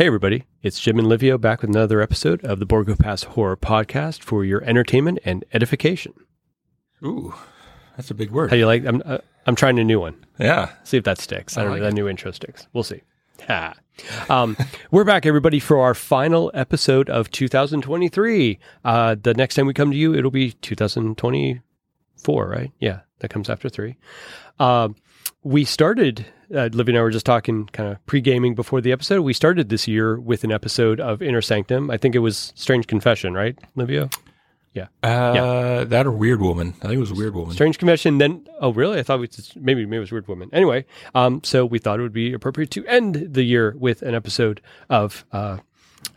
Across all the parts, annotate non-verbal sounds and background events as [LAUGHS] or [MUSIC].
Hey, everybody. It's Jim and Livio back with another episode of the Borgo Pass Horror Podcast for your entertainment and edification. Ooh, that's a big word. How you like? I'm, uh, I'm trying a new one. yeah. See if that sticks. I, I don't like know. That new intro sticks. We'll see. Ha. Um, [LAUGHS] we're back, everybody, for our final episode of 2023. Uh, the next time we come to you, it'll be 2024, right? Yeah, that comes after three. Um, we started, uh, Livy and I were just talking kind of pre gaming before the episode. We started this year with an episode of Inner Sanctum. I think it was Strange Confession, right, Livio? Yeah. Uh, That or Weird Woman. I think it was Weird Woman. Strange Confession. Then, oh, really? I thought we just, maybe maybe it was Weird Woman. Anyway, um, so we thought it would be appropriate to end the year with an episode of uh,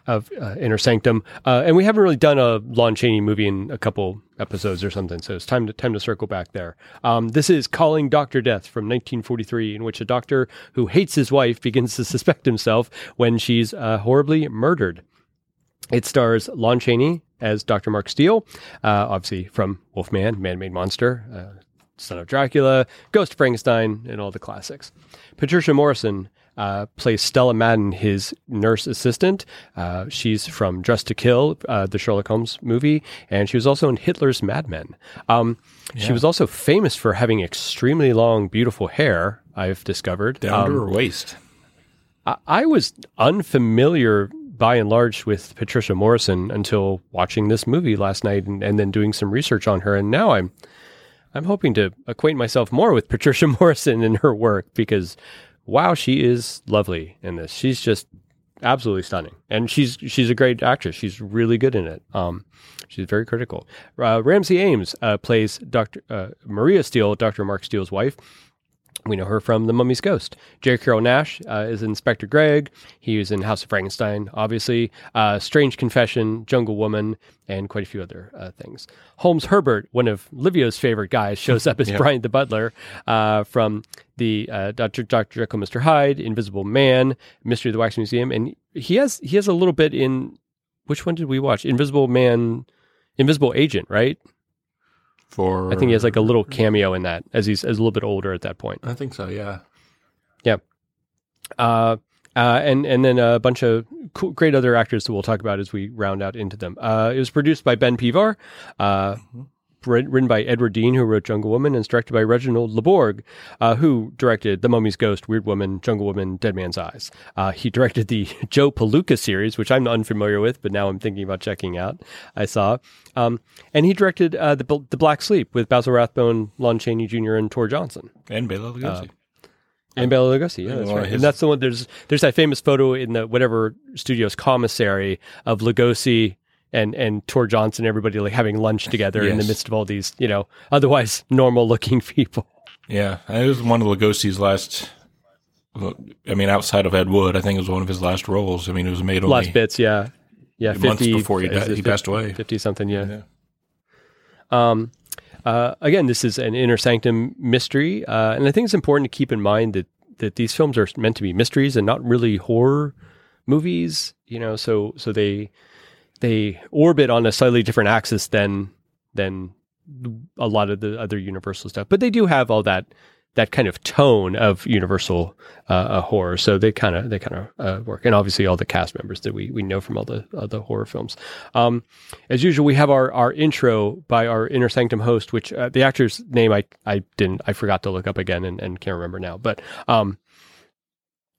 of uh, Inner Sanctum, uh, and we haven't really done a Lon Chaney movie in a couple episodes or something. So it's time to time to circle back there. Um, this is Calling Doctor Death from 1943, in which a doctor who hates his wife begins to suspect himself when she's uh, horribly murdered. It stars Lon Chaney as Dr. Mark Steele, uh, obviously from Wolfman, Man Made Monster, uh, Son of Dracula, Ghost Frankenstein, and all the classics. Patricia Morison uh, plays Stella Madden, his nurse assistant. Uh, she's from Dressed to Kill, uh, the Sherlock Holmes movie, and she was also in Hitler's Madman. Um, She was also famous for having extremely long, beautiful hair, I've discovered. Down Um, to her waist. I, I was unfamiliar by and large with Patricia Morison until watching this movie last night and, and then doing some research on her. And now I'm I'm hoping to acquaint myself more with Patricia [LAUGHS] Morison and her work because wow, she is lovely in this. She's just absolutely stunning, and she's she's a great actress. She's really good in it. Um, she's very critical. Uh, Ramsey Ames uh, plays Doctor uh, Maria Steele, Doctor Mark Steele's wife. We know her from The Mummy's Ghost. J. Carrol Naish uh, is Inspector Greg. He was in House of Frankenstein, obviously. Uh, Strange Confession, Jungle Woman, and quite a few other uh, things. Holmes Herbert, one of Livio's favorite guys, shows up as [LAUGHS] Bryant the Butler uh, from the uh, Dr. Dr. Jekyll, Mr. Hyde, Invisible Man, Mystery of the Wax Museum, and he has he has a little bit in which one did we watch? Invisible Man, Invisible Agent, right? For I think he has like a little cameo in that as he's as a little bit older at that point. I think so. Yeah. Uh, uh, and and then a bunch of cool, great other actors that we'll talk about as we round out into them. Uh, it was produced by Ben Pivar, uh, writ- written by Edward Dean, who wrote Jungle Woman, and directed by Reginald Leborg, uh, who directed The Mummy's Ghost, Weird Woman, Jungle Woman, Dead Man's Eyes. Uh, he directed the [LAUGHS] Joe Palooka series, which I'm unfamiliar with, but now I'm thinking about checking out. I saw, um, and he directed uh, the the Black Sleep with Basil Rathbone, Lon Chaney Jr., and Tor Johnson. And Bela Lugosi. And Bela Lugosi, yeah, that's right. his- And that's the one. There's there's that famous photo in the whatever studio's commissary of Lugosi and and Tor Johnson, everybody like having lunch together in the midst of all these, you know, otherwise normal looking [LAUGHS] people. yeah. It was one of Lugosi's last. I mean, outside of Ed Wood, I think it was one of his last roles. I mean, it was made only Last bits, yeah, yeah, months fifty before he, died, he 50 passed away. fifty something, yeah. Yeah. Um, uh, again, this is an inner sanctum mystery, uh, and I think it's important to keep in mind that that these films are meant to be mysteries and not really horror movies. You know, so so they they orbit on a slightly different axis than than a lot of the other Universal stuff, but they do have all that that kind of tone of Universal uh, uh, horror. So they kind of they kind of uh, work, and obviously all the cast members that we we know from all the other horror films. Um, as usual, we have our our intro by our Inner Sanctum host, which uh, the actor's name I I didn't I forgot to look up again and, and can't remember now, but um,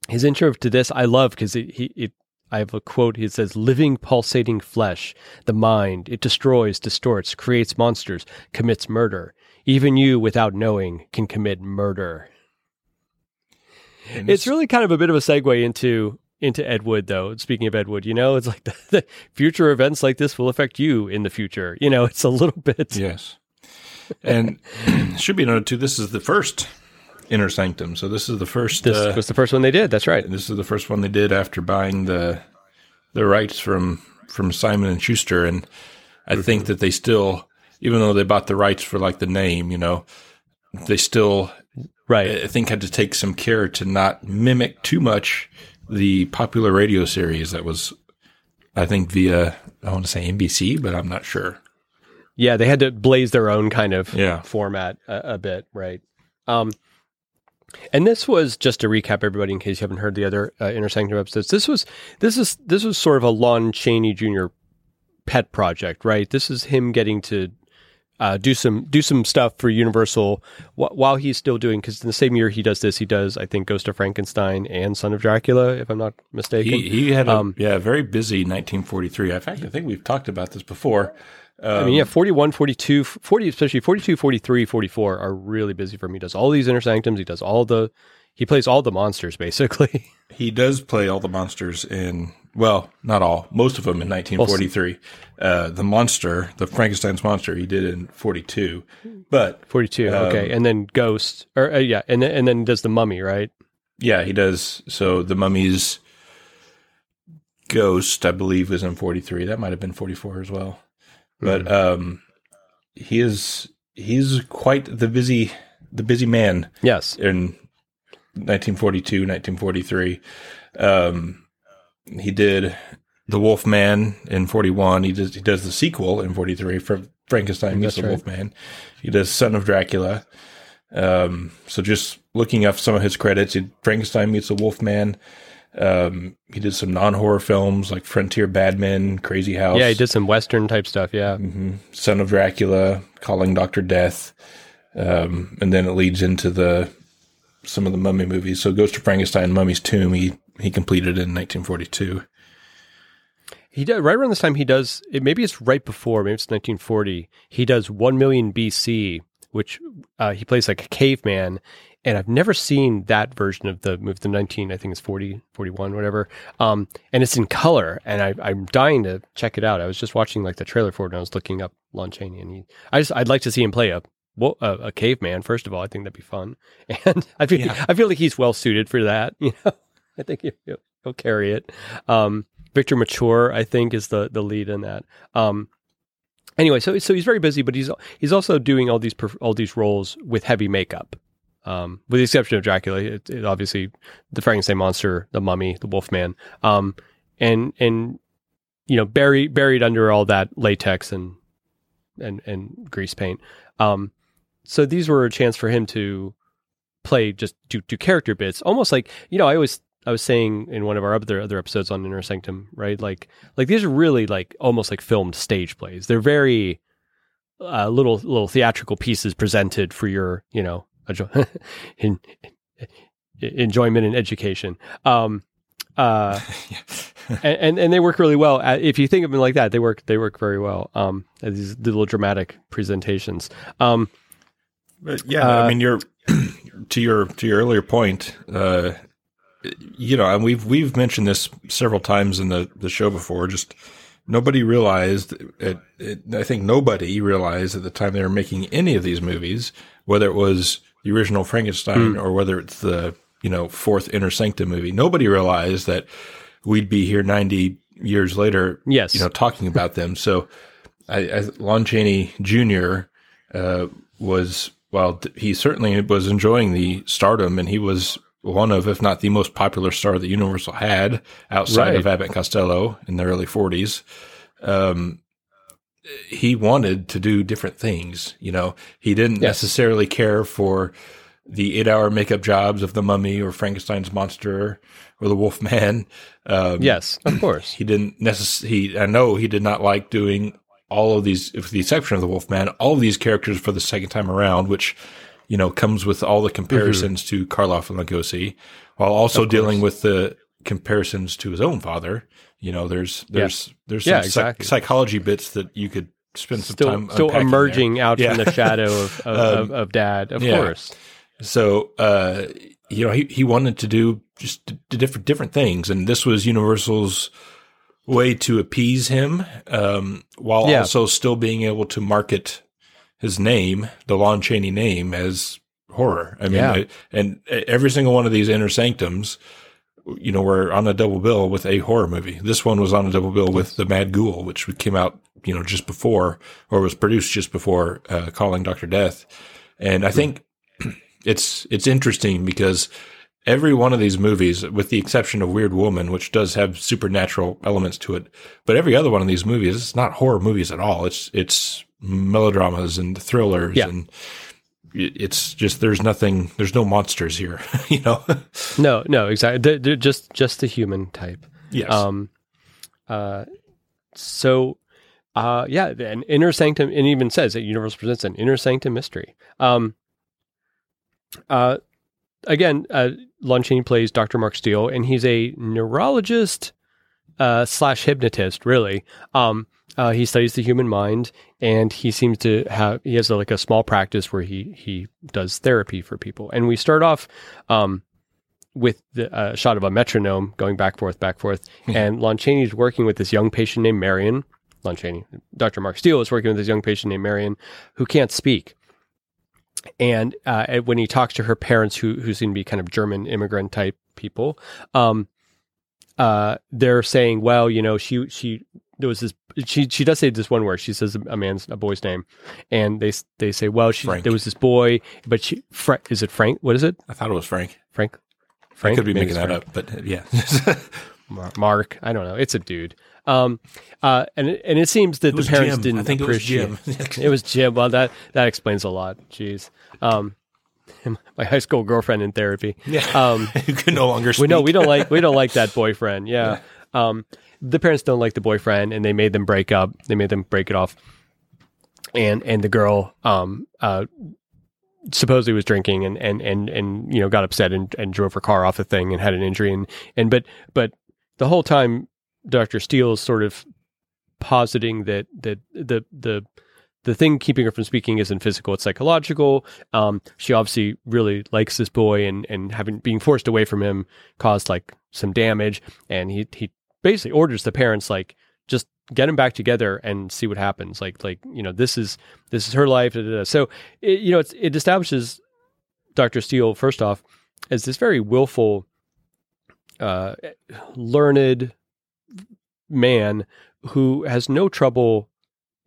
his intro to this I love because it, he it. I have a quote. He says, "Living, pulsating flesh, the mind. It destroys, distorts, creates monsters, commits murder. Even you, without knowing, can commit murder." It's really kind of a bit of a segue into into Ed Wood, though. Speaking of Ed Wood, you know, it's like the, [LAUGHS] the future events like this will affect you in the future. You know, it's a little bit. Yes. And [CLEARS THROAT] should be noted too. This is the first Inner Sanctum. So this is the first. This uh, was the first one they did. That's right. this is the first one they did after buying the the rights from from Simon and Schuster, and I think that they still, even though they bought the rights for like the name, you know, they still Right. I think had to take some care to not mimic too much the popular radio series that was, I think via I want to say NBC, but I'm not sure. Yeah, they had to blaze their own kind of Yeah. format a, a bit, right? Um, and this was just to recap everybody in case you haven't heard the other uh, episodes. This was this is this was sort of a Lon Chaney Jr. pet project, right? This is him getting to uh, do some do some stuff for Universal wh- while he's still doing because in the same year he does this, he does I think Ghost of Frankenstein and Son of Dracula, if I'm not mistaken. He he had a Um, yeah very busy 1943. In fact, I think we've talked about this before. I mean, yeah, 41, 42, 40, especially 42, 43, 44 are really busy for him. He does all these inner sanctums. He does all the, he plays all the monsters basically. [LAUGHS] He does play all the monsters in, well, not all, most of them in 1943. Uh, the monster, the Frankenstein's monster, he did in 42. But 42. Um, okay. And then Ghost, or uh, yeah. And then, and then does the mummy, right? yeah, he does. So the mummy's ghost, I believe, was in 43. That might have been 44 as well. But um, he is he's quite the busy the busy man Yes. in 1942, 1943. Um, he did The Wolf Man in 41. He does, he does the sequel in 43 for Frankenstein meets the right. Wolf Man. He does Son of Dracula. Um, so just looking up some of his credits, he, Frankenstein meets the Wolf Man. Um, he did some non-horror films like Frontier Badman, Crazy House. Yeah. He did some Western type stuff. Yeah. hmm Son of Dracula, Calling Doctor Death, um, and then it leads into the some of the Mummy movies. So Ghost of Frankenstein, Mummy's Tomb, he he completed in 1942. He does right around this time. He does it. Maybe it's right before. Maybe it's 1940. He does one million BC, which uh, he plays like a caveman. And I've never seen that version of the movie. The 19, I think it's 40, 41, whatever. Um, and it's in color, and I, I'm dying to check it out. I was just watching like the trailer for it, and I was looking up Lon Chaney, and he. I just I'd like to see him play a a, a caveman. First of all, I think that'd be fun, [LAUGHS] and I feel Yeah. I feel like he's well suited for that. [LAUGHS] You know, I think he, he'll, he'll carry it. Um, Victor Mature, I think, is the the lead in that. Um, anyway, so so he's very busy, but he's he's also doing all these perf- all these roles with heavy makeup. Um, with the exception of Dracula, it, it obviously the Frankenstein monster, the Mummy, the Wolfman, um, and and you know buried buried under all that latex and and and grease paint. Um, so these were a chance for him to play just do do character bits, almost like you know I always I was saying in one of our other other episodes on Inner Sanctum, right? Like like these are really like almost like filmed stage plays. They're very uh, little little theatrical pieces presented for your you know in, [LAUGHS] enjoyment and education. Um, uh, [LAUGHS] and, and and they work really well. Uh, If you think of them like that, they work they work very well. Um, these little dramatic presentations. Um, But yeah, Uh, I mean, you're [CLEARS THROAT] to your to your earlier point. Uh, you know, and we've we've mentioned this several times in the the show before. Just nobody realized. It, it, I think nobody realized at the time they were making any of these movies, whether it was the original Frankenstein or whether it's the you know fourth Inner Sanctum movie. Nobody realized that we'd be here ninety years later. Yes. you know, talking about them. So, I, I Lon Chaney Jr. Uh, was well, he certainly was enjoying the stardom, and he was one of, if not the most popular star that Universal had outside Right. of Abbott Costello in the early '40s. Um, he wanted to do different things. You know, he didn't Yes. necessarily care for the eight-hour makeup jobs of the Mummy or Frankenstein's monster or the Wolf Man. Um, yes, of course. he didn't necessarily. I know he did not like doing all of these, with the exception of the wolf man, all of these characters for the second time around, which you know comes with all the comparisons to Karloff and Lugosi, while also dealing with the comparisons to his own father. You know, there's there's there's some Yeah, psych- psychology bits that you could spend some Still, time still emerging out Yeah. from the shadow of [LAUGHS] of, of, of dad. Of yeah. course. So, uh, you know, he, he wanted to do just d- different different things, and this was Universal's way to appease him, um, while Yeah. also still being able to market his name, the Lon Chaney name, as horror. I mean, Yeah. I- and every single one of these inner sanctums, you know, were on a double bill with a horror movie. This one was on a double bill with The Mad Ghoul, which came out, you know, just before or was produced just before uh, Calling Doctor Death. And I think [CLEARS THROAT] it's it's interesting because every one of these movies, with the exception of Weird Woman, which does have supernatural elements to it, but every other one of these movies, it's not horror movies at all. It's it's melodramas and thrillers Yeah. and it's just there's nothing there's no monsters here [LAUGHS] you know No, no, exactly. They're, they're just just the human type. yes Um, uh, so, uh, yeah, an inner sanctum, and even says that universe presents an inner sanctum mystery. Um, uh, again, uh, Lon Chaney plays Dr. Mark Steele, and he's a neurologist uh, slash hypnotist, really. Um, uh, he studies the human mind, and he seems to have he has like a small practice where he he does therapy for people. And we start off um, with the uh, shot of a metronome going back forth, back forth, [LAUGHS] and Lon Chaney's working with this young patient named Marion. Lon Chaney, Dr. Mark Steele is working with this young patient named Marion who can't speak. And uh, when he talks to her parents, who who seem to be kind of German immigrant type people, um, uh, they're saying, well, you know, she she there was this she she does say this one word. She says a man's a boy's name, and they they say, well, she Frank. there was this boy, but she Fra- is it Frank? What is it? i thought it was frank Frank? i Frank could be Maybe making that Frank. up but yeah [LAUGHS] Mark. I don't know. It's a dude. Um, uh, and it, and it seems that It the parents Jim. didn't I think it was appreciate. Jim. [LAUGHS] it was Jim. Well, that that explains a lot. Jeez. Um, [LAUGHS] my high school girlfriend in therapy. yeah Um, you can no longer speak. we know we don't like we don't like that boyfriend. Yeah. Um, the parents don't like the boyfriend, and they made them break up. They made them break it off. And and the girl um uh supposedly was drinking and and and and you know got upset and, and drove her car off the thing and had an injury and and but but the whole time Dr. Steele is sort of positing that that the the the thing keeping her from speaking isn't physical; it's psychological. Um, she obviously really likes this boy, and and having being forced away from him caused like some damage. And he he basically orders the parents like just get them back together and see what happens. Like like you know this is this is her life. Da, da, da. So it, you know it establishes Doctor Steele first off as this very willful, uh, learned man who has no trouble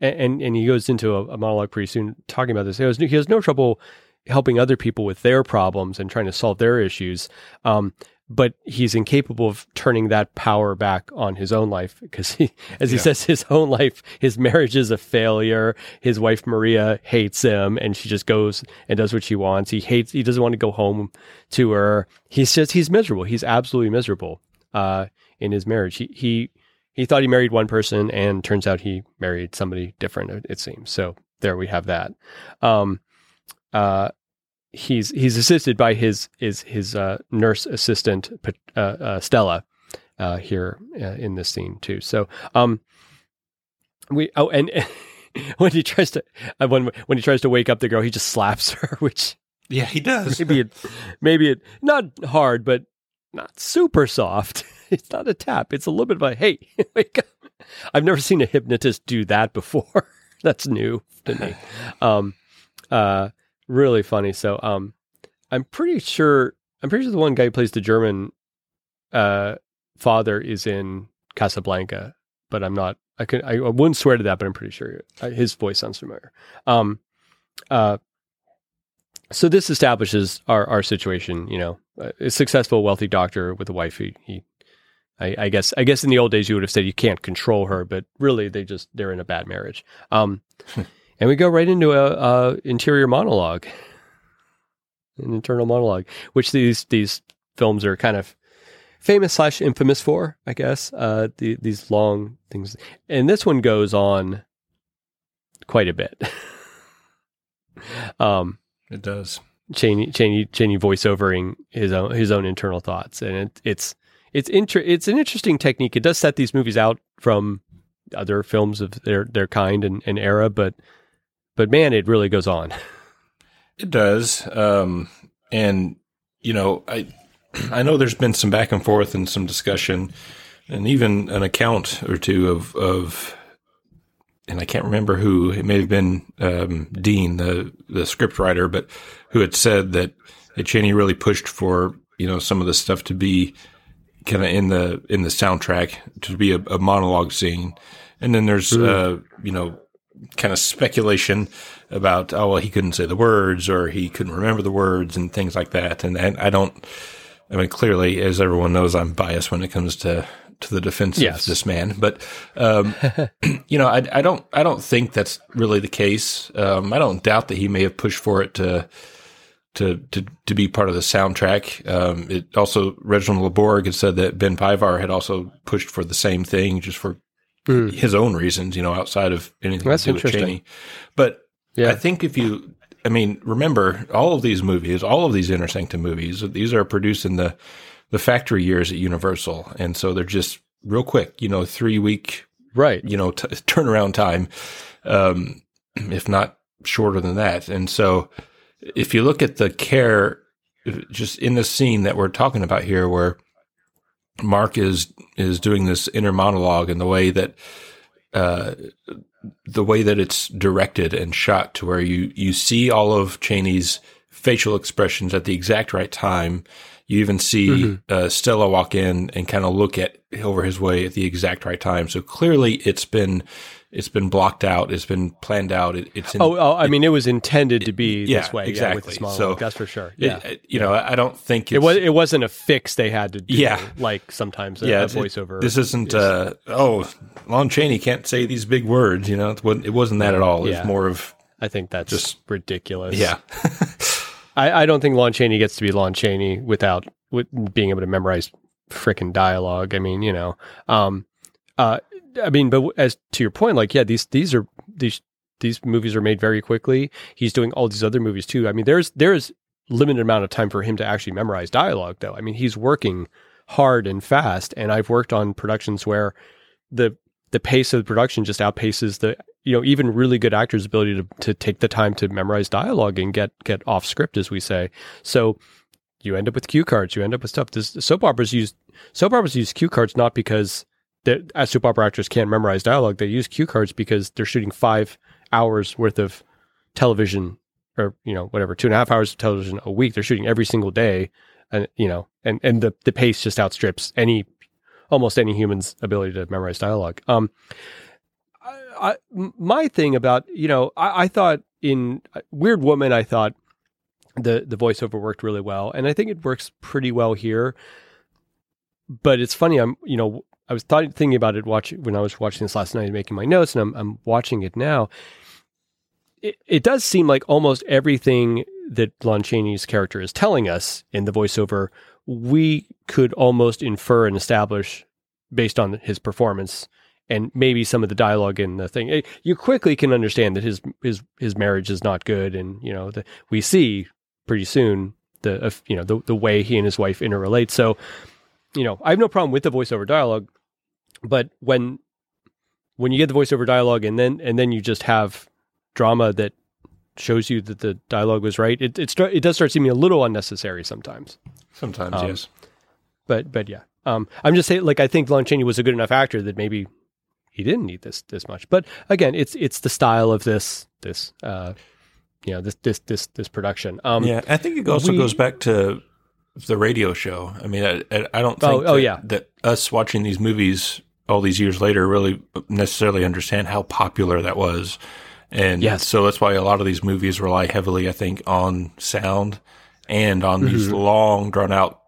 and and he goes into a, a monologue pretty soon talking about this. He has, he has no trouble helping other people with their problems and trying to solve their issues. Um, but he's incapable of turning that power back on his own life because he, as he Yeah. says, his own life, his marriage is a failure. His wife Maria hates him, and she just goes and does what she wants. He hates. He doesn't want to go home to her. He's just he's miserable. He's absolutely miserable uh, in his marriage. He he he thought he married one person, and turns out he married somebody different. It, it seems so. There we have that. Um, uh, he's he's assisted by his his his uh, nurse assistant uh, uh, Stella uh, here uh, in this scene too. So um, we oh and. [LAUGHS] When he tries to, uh, when when he tries to wake up the girl, he just slaps [LAUGHS] her, which yeah he does maybe it, maybe it not hard, but not super soft. [LAUGHS] It's not a tap. It's a little bit of a hey, wake up. I've never seen a hypnotist do that before. That's new to me. Um, uh, really funny. So, um, I'm pretty sure. I'm pretty sure the one guy who plays the German, uh, father is in Casablanca, but I'm not. I can. I, wouldn't swear to that, but I'm pretty sure uh, his voice sounds familiar. Um, uh, so this establishes our, our situation. You know, a successful, wealthy doctor with a wife. He, he I, I guess, I guess in the old days you would have said you can't control her, but really they just they're in a bad marriage. Um, [LAUGHS] and we go right into a, a interior monologue, an internal monologue, which these these films are kind of famous slash infamous for, I guess. Uh, the, these long things, and this one goes on quite a bit. [LAUGHS] um, it does Chaney Chaney Chaney voiceovering his own his own internal thoughts, and it, it's it's inter- it's an interesting technique. It does set these movies out from other films of their their kind and, and era, but but man, it really goes on. [LAUGHS] It does. Um, and you know, I I know there's been some back and forth and some discussion, and even an account or two of of, and I can't remember who. It may have been um, Dean, the the script writer, but who had said that, that Chaney really pushed for you know some of the stuff to be kind of in the in the soundtrack to be a, a monologue scene, and then there's mm. uh, you know kind of speculation about oh well he couldn't say the words or he couldn't remember the words and things like that, and, and I don't. I mean, clearly, as everyone knows, I'm biased when it comes to to the defense yes. of this man. But um, [CLEARS THROAT] you know, I, I, don't I don't think that's really the case. Um, I don't doubt that he may have pushed for it to to to, to be part of the soundtrack. Um, it also Reginald LeBorg had said that Ben Pivar had also pushed for the same thing, just for mm. his own reasons. You know, outside of anything that's to do with Chaney. But yeah. I think if you I mean, remember all of these movies, all of these Inner Sanctum movies, these are produced in the the factory years at Universal, and so they're just real quick, you know, three week, right? You know, t- [LAUGHS] turnaround time, um, if not shorter than that. And so, if you look at the care, just in the scene that we're talking about here, where Mark is is doing this inner monologue in the way that uh, the way that it's directed and shot to where you you see all of Chaney's facial expressions at the exact right time you even see mm-hmm. uh, Stella walk in and kind of look at over his way at the exact right time. So clearly, it's been it's been blocked out. It's been planned out. It, it's in, oh, oh, I it, mean, it was intended to be it, this yeah, way. Exactly. Yeah, so that's for sure. Yeah, it, you know, I don't think it was. It wasn't a fix they had to do. Yeah, like sometimes a, yeah, a voiceover. this isn't. Is, uh, oh, Lon Chaney can't say these big words. You know, it wasn't that at all. It's yeah. more of. I think that's just ridiculous. Yeah. [LAUGHS] I, I don't think Lon Chaney gets to be Lon Chaney without with being able to memorize freaking dialogue. I mean, you know, um, uh, I mean, but as to your point, like, yeah, these these are these these movies are made very quickly. He's doing all these other movies too. I mean, there's there's limited amount of time for him to actually memorize dialogue, though. I mean, he's working hard and fast, and I've worked on productions where the the pace of the production just outpaces the you know even really good actors' ability to to take the time to memorize dialogue and get get off script, as we say. So you end up with cue cards. You end up with stuff. This soap operas use soap operas use cue cards not because as soap opera actors can't memorize dialogue. They use cue cards because they're shooting five hours worth of television or you know whatever two and a half hours of television a week. They're shooting every single day, and you know and and the the pace just outstrips any almost any human's ability to memorize dialogue. Um, I, I, my thing about you know, I, I thought in uh, Weird Woman, I thought the the voiceover worked really well, and I think it works pretty well here. But it's funny, I'm you know, I was thought, thinking about it watching when I was watching this last night and making my notes, and I'm I'm watching it now. It, it does seem like almost everything that Lon Chaney's character is telling us in the voiceover we could almost infer and establish based on his performance and maybe some of the dialogue in the thing. Eh, you quickly can understand that his his his marriage is not good, and you know the, we see pretty soon the uh, you know the the way he and his wife interrelate. So you know I have no problem with the voiceover dialogue, but when when you get the voiceover dialogue and then and then you just have drama that shows you that the dialogue was right, it it, start, it does start seeming a little unnecessary sometimes. Sometimes, um, yes. But but yeah, um, I'm just saying. Like I think Lon Chaney was a good enough actor that maybe he didn't need this this much. But again, it's it's the style of this this uh, you know this this this this production. Um, yeah, I think it also we, goes back to the radio show. I mean, I, I don't think oh, oh, yeah. that us watching these movies all these years later really necessarily understand how popular that was. And yes. so that's why a lot of these movies rely heavily, I think, on sound and on mm-hmm. these long, drawn out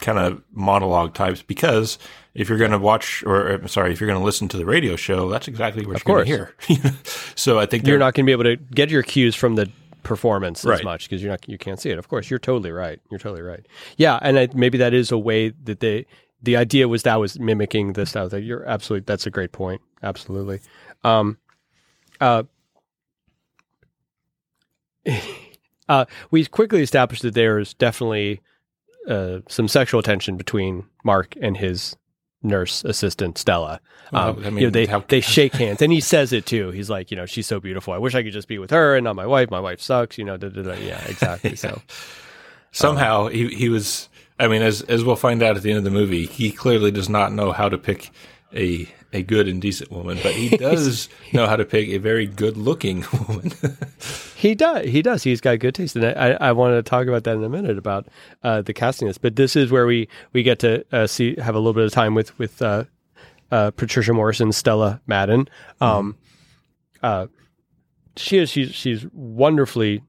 kind of monologue types. Because if you're going to watch, or sorry, if you're going to listen to the radio show, that's exactly what of you're going to hear. [LAUGHS] so I think you're not going to be able to get your cues from the performance right. as much because you're not you can't see it. Of course, you're totally right. You're totally right. Yeah, and I, maybe that is a way that they. The idea was that was mimicking the style. That you're absolutely. That's a great point. Absolutely. Um, uh, [LAUGHS] uh, we quickly established that there is definitely uh, some sexual tension between Mark and his nurse assistant Stella. Um, well, I mean, you know, they how... they [LAUGHS] shake hands, and he says it too. He's like, you know, she's so beautiful. I wish I could just be with her and not my wife. My wife sucks. You know, da, da, da. yeah, exactly. yeah. So [LAUGHS] somehow um, he he was. I mean, as as we'll find out at the end of the movie, he clearly does not know how to pick a a good and decent woman, but he [LAUGHS] does know how to pick a very good looking [LAUGHS] woman. he does. He does. He's got good taste, and I, I, I want to talk about that in a minute about uh, the casting this. But this is where we we get to uh, see have a little bit of time with with uh, uh, Patricia Morison, Stella Madden. Um, uh, she is she's she's wonderfully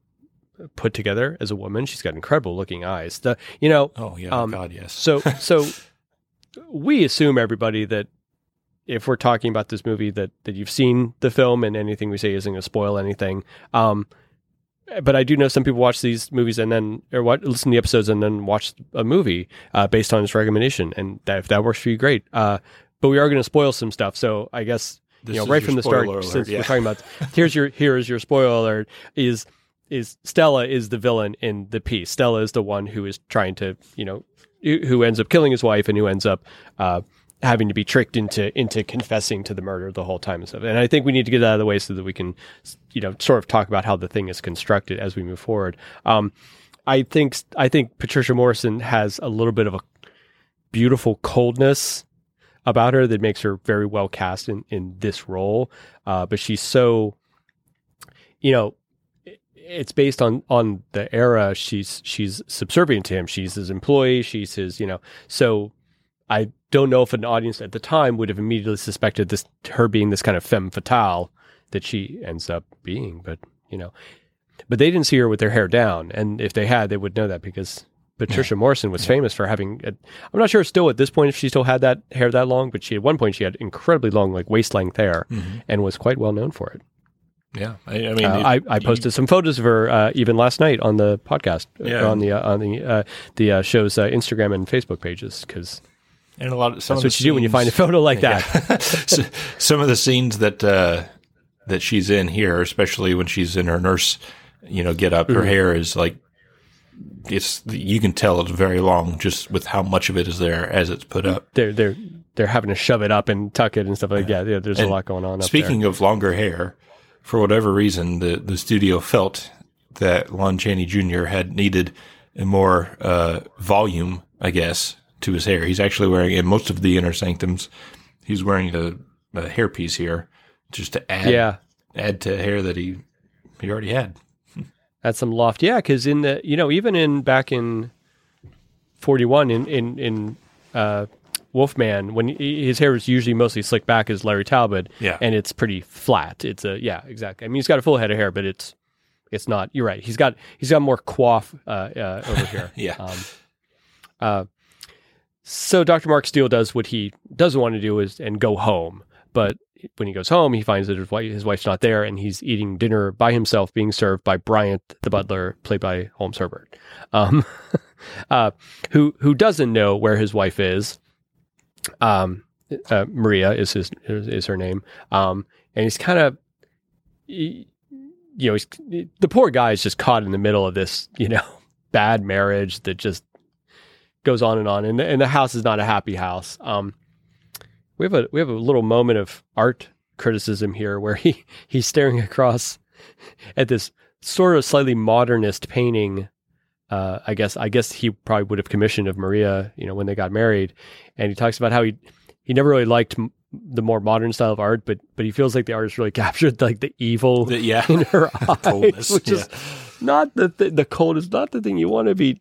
put together as a woman. She's got incredible looking eyes. The you know oh yeah, Um, God yes. so [LAUGHS] so we assume everybody that if we're talking about this movie that that you've seen the film and anything we say isn't going to spoil anything. Um, but I do know some people watch these movies and then or what listen to the episodes and then watch a movie uh, based on this recommendation, and that, if that works for you, great. Uh, but we are going to spoil some stuff, so I guess This you know right from the start, alert, since yeah. we're talking about here's your here is your spoiler alert is is Stella is the villain in the piece. Stella is the one who is trying to you know who ends up killing his wife and who ends up uh, having to be tricked into into confessing to the murder the whole time and stuff. And I think we need to get out of the way so that we can you know sort of talk about how the thing is constructed as we move forward. Um, I think I think Patricia Morison has a little bit of a beautiful coldness about her that makes her very well cast in in this role. Uh, but she's so, you know, it's based on on the era. She's she's subservient to him. She's his employee. She's his, you know. So I don't know if an audience at the time would have immediately suspected this her being this kind of femme fatale that she ends up being. But you know, but they didn't see her with their hair down, and if they had, they would know that because Patricia Morison was famous for having. A, I'm not sure still at this point if she still had that hair that long, but she at one point she had incredibly long, like waist length hair, mm-hmm. and was quite well known for it. Yeah, I, I mean, Uh, it- I, I posted some photos of her uh, even last night on the podcast, uh, Yeah. on the uh, on the uh, the uh, show's uh, Instagram and Facebook pages because and a lot of some that's of what the you do when you find a photo like that. [LAUGHS] [LAUGHS] So- some of the scenes that uh, that she's in here, especially when she's in her nurse, you know, get up, her Mm-hmm. hair is like it's you can tell it's very long just with how much of it is there as it's put up. They're they're they're having to shove it up and tuck it and stuff like that. Yeah, there's a lot going on. Up Speaking of longer hair, for whatever reason, the the studio felt that Lon Chaney Jr. had needed a more uh, volume, I guess, to his hair. He's actually wearing in most of the inner sanctums. He's wearing a, a hairpiece here just to add yeah, add to hair that he he already had. At some loft, yeah, because in the you know even in back in forty one in in in uh, Wolfman when he, his hair is usually mostly slicked back as Larry Talbot, Yeah. and it's pretty flat. It's a yeah, exactly. I mean, he's got a full head of hair, but it's it's not. You're right. He's got he's got more quaff uh, uh, over here. [LAUGHS] Yeah. Um, uh, so Dr. Mark Steele does what he doesn't want to do is and go home, but when he goes home, he finds that his, wife, his wife's not there, and he's eating dinner by himself, being served by Bryant, the butler, played by Holmes Herbert, um, [LAUGHS] uh, who who doesn't know where his wife is. Um, uh, Maria is his is, her name, um, and he's kind of, you know, he's the poor guy is just caught in the middle of this, you know, [LAUGHS] bad marriage that just goes on and on, and the, and the house is not a happy house. Um, we have a we have a little moment of art criticism here where he [LAUGHS] he's staring across at this sort of slightly modernist painting. Uh, I guess I guess he probably would have commissioned of Maria, you know, when they got married, and he talks about how he he never really liked m- the more modern style of art, but but he feels like the artist really [LAUGHS] captured like the evil The- yeah. in her [LAUGHS] eyes, coldness, which is not the th- the cold is not the thing you want to be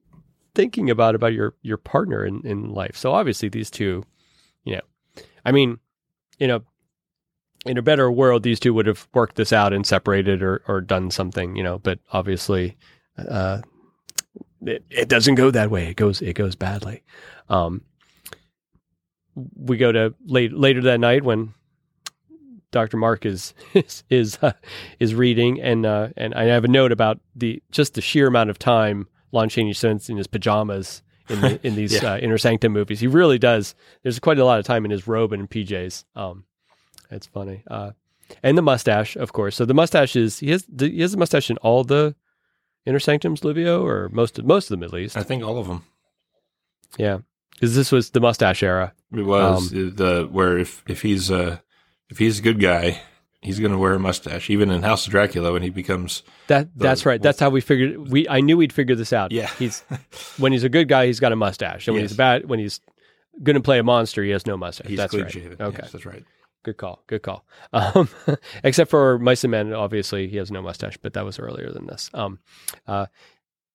thinking about about your your partner in in life. So obviously these two, you know, I mean, you know, in a better world, these two would have worked this out and separated or or done something, you know. But obviously, uh, it, it doesn't go that way. It goes it goes badly. Um, we go to late later that night when Dr. Mark is is is, uh, is reading, and uh, and I have a note about the just the sheer amount of time Lon Chaney spends in his pajamas in the, in [LAUGHS] these Yeah. uh, Inner Sanctum movies. He really does. There's quite a lot of time in his robe and in PJs. Um, it's funny. Uh, and the mustache, of course. So the mustache is he has he has a mustache in all the Inner Sanctums, Livio, or most of most of them at least. I think all of them. Yeah, because this was the mustache era. It was Um, uh, the where if if he's a if he's a good guy, he's going to wear a mustache. Even in House of Dracula, when he becomes That that's right. That's how we figured. We I knew we'd figure this out. Yeah. he's when he's a good guy, he's got a mustache, and when Yes. he's bad, when he's going to play a monster, he has no mustache. he's that's clean right. shaven. Okay. Yes, that's right. Good call. Good call. [LAUGHS] Um, except for Mice and Men, obviously he has no mustache, but that was earlier than this. Um, uh,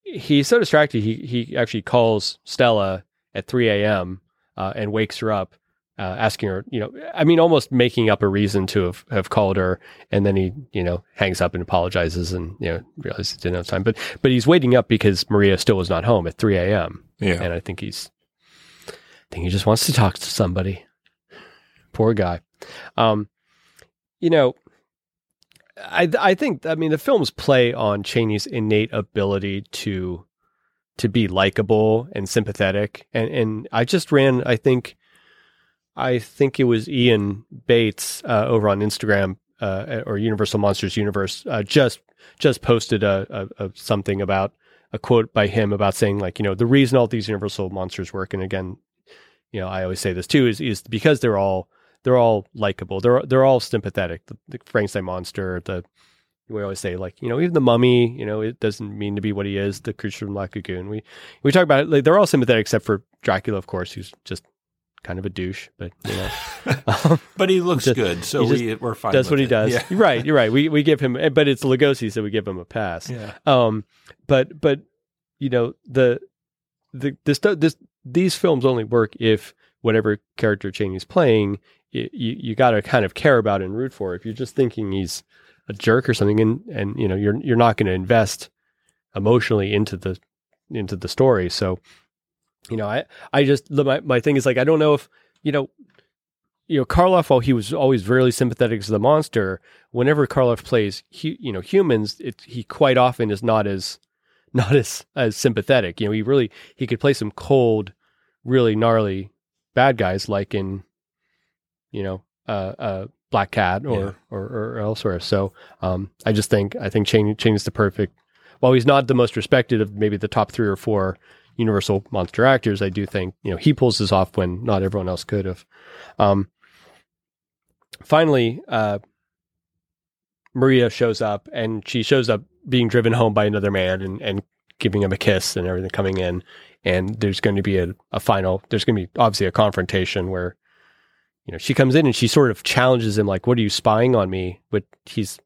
he's so distracted. He he actually calls Stella at 3 a.m. Uh, and wakes her up, uh, asking her, you know, I mean, almost making up a reason to have, have called her, and then he, you know, hangs up and apologizes, and you know, realizes he didn't have time. But but he's waiting up because Maria still was not home at 3 a.m. Yeah. and I think he's, I think he just wants to talk to somebody. Poor guy. Um, you know, I I think I mean the films play on Chaney's innate ability to to be likable and sympathetic, and and I just ran I think I think it was Ian Bates uh, over on Instagram uh, or Universal Monsters Universe uh, just just posted a, a, a something about a quote by him about saying like you know the reason all these Universal monsters work, and again, you know I always say this too is is because they're all they're all likable. They're they're all sympathetic. The, the Frankenstein monster, the we always say like you know even the mummy, you know it doesn't mean to be what he is. The creature from Black Lagoon. We we talk about it. Like, they're all sympathetic except for Dracula, of course, who's just kind of a douche. But you know, [LAUGHS] [LAUGHS] um, but he looks just- good, so we we're fine. does with what he it. does. Yeah. You're right. You're right. We we give him, but it's Lugosi, so we give him a pass. Yeah. Um, but but you know the the this this these films only work if whatever character Chaney's playing, you you, got to kind of care about and root for. If you're just thinking he's a jerk or something, and and you know you're you're not going to invest emotionally into the into the story. So you know I I just my my thing is like I don't know if you know you know Karloff while he was always really sympathetic to the monster whenever Karloff plays hu- you know humans it, he quite often is not as [LAUGHS] not as as sympathetic you know he really he could play some cold really gnarly bad guys like in you know uh uh Black Cat or, Yeah. or or elsewhere so um I just think I think Chaney is the perfect while he's not the most respected of maybe the top 3 or 4 universal monster actors I do think you know he pulls this off when not everyone else could have um finally, uh, Maria shows up and she shows up being driven home by another man and, and giving him a kiss and everything coming in. And there's going to be a, a final, there's going to be obviously a confrontation where, you know, she comes in and she sort of challenges him, like, what are you spying on me? But he's,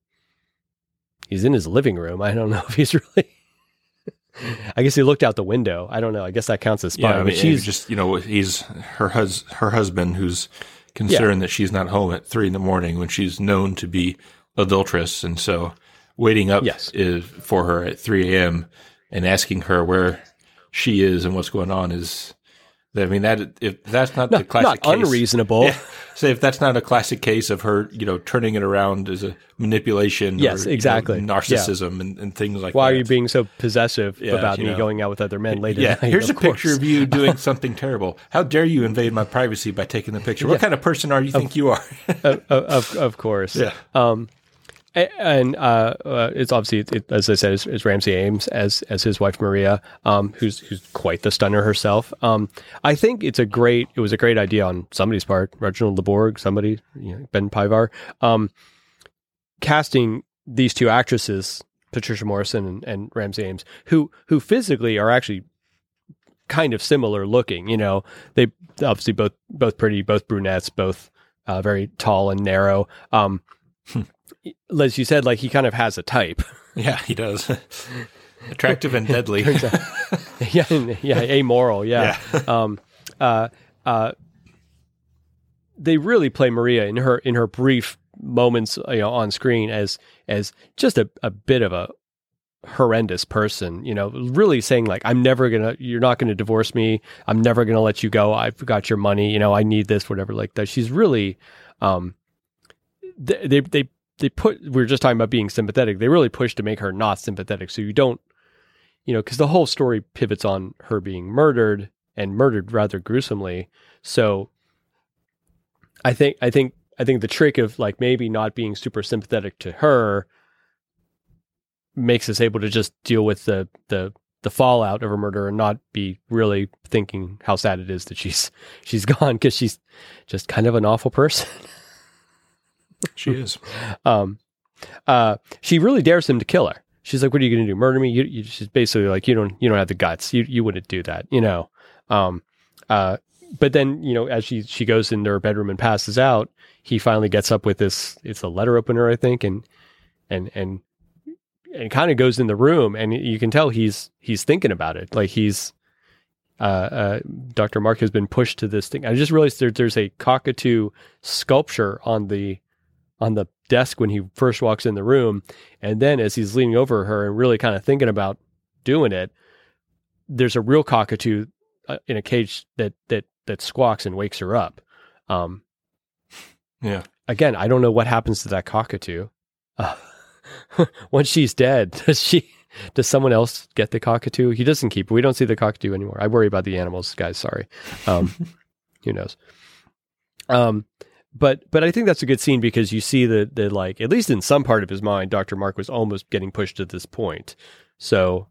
he's in his living room. I don't [LAUGHS] know if he's really, I guess he looked out the window. I don't know. I guess that counts as spying. Yeah, I but mean, she's she's just you know he's her hus her husband who's concerned that she's not home at three in the morning when she's known to be adulterous, and so waiting up Yes. is for her at three a.m. and asking her where she is and what's going on is. I mean that if that's not, the not, classic not case, unreasonable. Yeah. So if that's not a classic case of her, you know, turning it around as a manipulation, Yes, or, you know, exactly. narcissism and, and things like Why that. are you being so possessive Yeah, about me know. going out with other men later? Yeah, night? here's a Of picture of you doing [LAUGHS] something terrible. How dare you invade my privacy by taking the picture? What kind of person are you think you are? [LAUGHS] of, of, of course. Yeah. Um, and uh, uh, it's obviously, it, as I said, is, Ramsey Ames as as his wife Maria, um, who's who's quite the stunner herself. Um, I think it's a great, it was a great idea on somebody's part, Reginald LeBorg, somebody, you know, Ben Pivar, um, casting these two actresses, Patricia Morison and, and Ramsey Ames, who who physically are actually kind of similar looking. You know, they obviously both both pretty, both brunettes, both uh, very tall and narrow. Um, as you said, like he kind of has a type. [LAUGHS] yeah, he does. [LAUGHS] Attractive and deadly. [LAUGHS] yeah, yeah, amoral. Yeah. um, uh, uh, they really play Maria in her in her brief moments, you know, on screen as as just a, a bit of a horrendous person. You know, really saying like, "I'm never gonna, you're not gonna divorce me. I'm never gonna let you go. I've got your money. You know, I need this, whatever." Like that. She's really, um, they they they, they put. We were just talking about being sympathetic. They really push to make her not sympathetic, so you don't you know, because the whole story pivots on her being murdered and murdered rather gruesomely. So I think I think I think the trick of like maybe not being super sympathetic to her makes us able to just deal with the the the fallout of her murder and not be really thinking how sad it is that she's [LAUGHS] she's gone because she's just kind of an awful person. [LAUGHS] she is. um, uh, she really dares him to kill her. She's like, "What are you going to do? Murder me?" You, you, she's basically like, "You don't, you don't have the guts. You, you wouldn't do that." You know. Um, uh, but then you know, as she she goes into her bedroom and passes out, he finally gets up with this. It's a letter opener, I think, and and and and kind of goes in the room, and you can tell he's he's thinking about it. Like he's uh, uh, Dr. Mark has been pushed to this thing. I just realized there, there's a cockatoo sculpture on the on the desk when he first walks in the room, and then as he's leaning over her and really kind of thinking about doing it, there's a real cockatoo uh, in a cage that that that squawks and wakes her up. Um, yeah. Again, I don't know what happens to that cockatoo. Uh, [LAUGHS] once she's dead, [LAUGHS] does she? Does someone else get the cockatoo? He doesn't keep. We don't see the cockatoo anymore. I worry about the animals, guys. Sorry. Um, [LAUGHS] who knows? Um, but but I think that's a good scene because you see that the like at least in some part of his mind, Doctor Mark was almost getting pushed to this point. So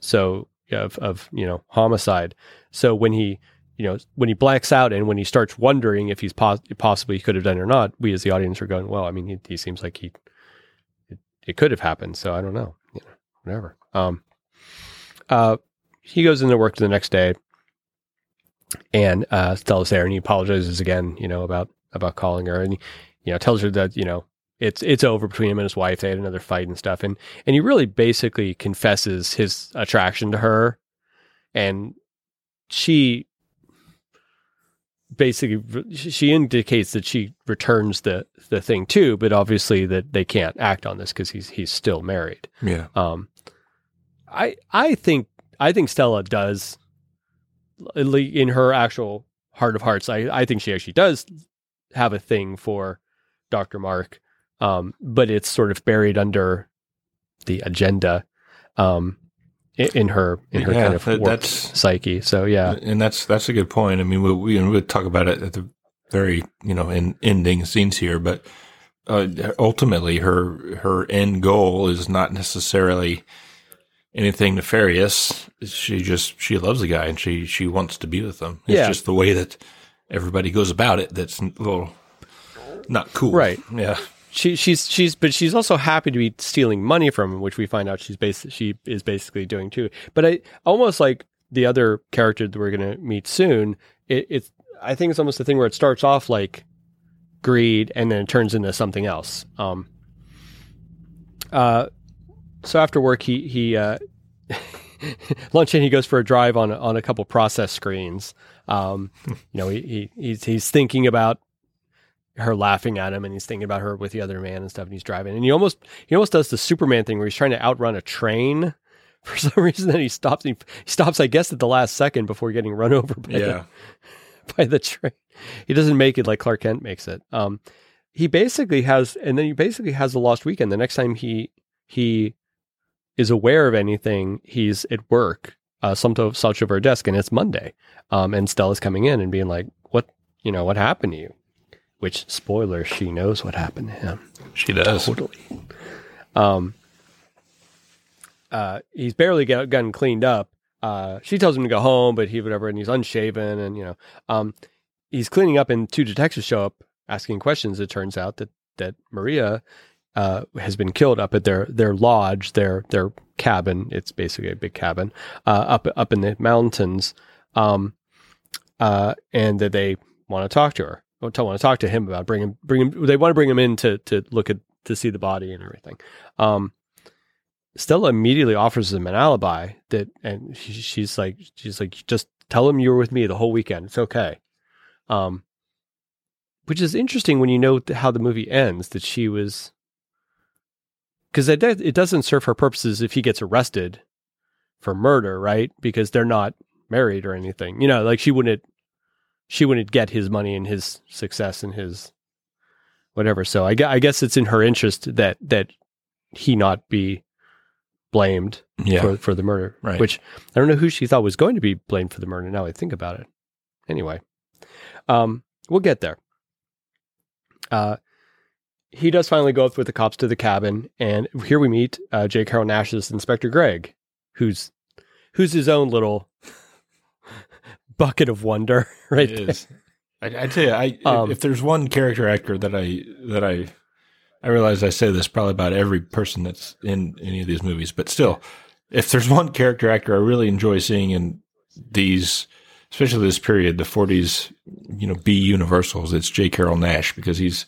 so of of you know homicide. So when he you know when he blacks out and when he starts wondering if he's pos- possibly could have done it or not, we as the audience are going, well, I mean, he, he seems like he it, it could have happened. So I don't know, you know, whatever. Um, uh, he goes into work the next day, and uh, Stella's there, and he apologizes again, you know, about about calling her, and you know tells her that you know it's it's over between him and his wife. They had another fight and stuff, and and he really basically confesses his attraction to her, and she basically she indicates that she returns the the thing too, but obviously that they can't act on this because he's he's still married. Yeah. Um, I I think I think Stella does in her actual heart of hearts. I I think she actually does have a thing for Dr. Mark, um, but it's sort of buried under the agenda um, in, her in her Yeah, kind of that- warped psyche. So yeah, and that's that's a good point. I mean, we we we'll talk about it at the very you know in ending scenes here, but uh, ultimately, her her end goal is not necessarily anything nefarious. She just she loves the guy and she she wants to be with him. It's Yeah. just the way that everybody goes about it that's a little not cool. Right. Yeah. she she's she's but she's also happy to be stealing money from him, which we find out she's bas- she is basically doing too. But I almost like the other character that we're gonna meet soon. It, it's I think it's almost the thing where it starts off like greed and then it turns into something else. Um. Uh, so after work, he he uh, [LAUGHS] [LAUGHS] lunch and he goes for a drive on a- on a couple process screens. Um, you know, he, he he's he's thinking about her laughing at him and he's thinking about her with the other man and stuff and he's driving and he almost he almost does the superman thing where he's trying to outrun a train [LAUGHS] for some reason then he stops he, stops i guess at the last second before getting run [LAUGHS] over by, Yeah. the, by the train he doesn't make it like clark kent makes it um he basically has and then he basically has a lost weekend the next time he he is aware of anything he's at work uh some such of her desk and it's monday. Um and stella's coming in and being like what you know what happened to you? Which spoiler she knows what happened to him. She does. totally. Um uh he's barely got, gotten cleaned up. Uh she tells him to go home but he whatever and he's unshaven and you know. Um he's cleaning up and two detectives show up asking questions it turns out that that maria uh has been killed up at their their lodge their their cabin it's basically a big cabin uh up up in the mountains um uh and that they want to talk to her want to talk to him about bring him bring him they want to bring him in to to look at to see the body and everything um Stella immediately offers him an alibi that, and she, she's like, she's like, just tell him you were with me the whole weekend. It's okay. Um, which is interesting when you know how the movie ends that she was, because it, it doesn't serve her purposes if he gets arrested for murder, right? Because they're not married or anything. You know, like she wouldn't, she wouldn't get his money and his success and his whatever. So I, I guess it's in her interest that that he not be blamed Yeah. for, for the murder. Right. Which I don't know who she thought was going to be blamed for the murder. Now I think about it. Anyway, um, we'll get there. Uh, he does finally go up with the cops to the cabin, and here we meet uh, J. Carrol Naish's Inspector Gregg, who's who's his own little [LAUGHS] bucket of wonder, [LAUGHS] right? It there. is. I, I tell you, I Um, if there's one character actor that I that I I realize I say this probably about every person that's in any of these movies, but still, if there's one character actor I really enjoy seeing in these especially this period, the 40s, you know, B Universals. It's J. Carrol Naish because he's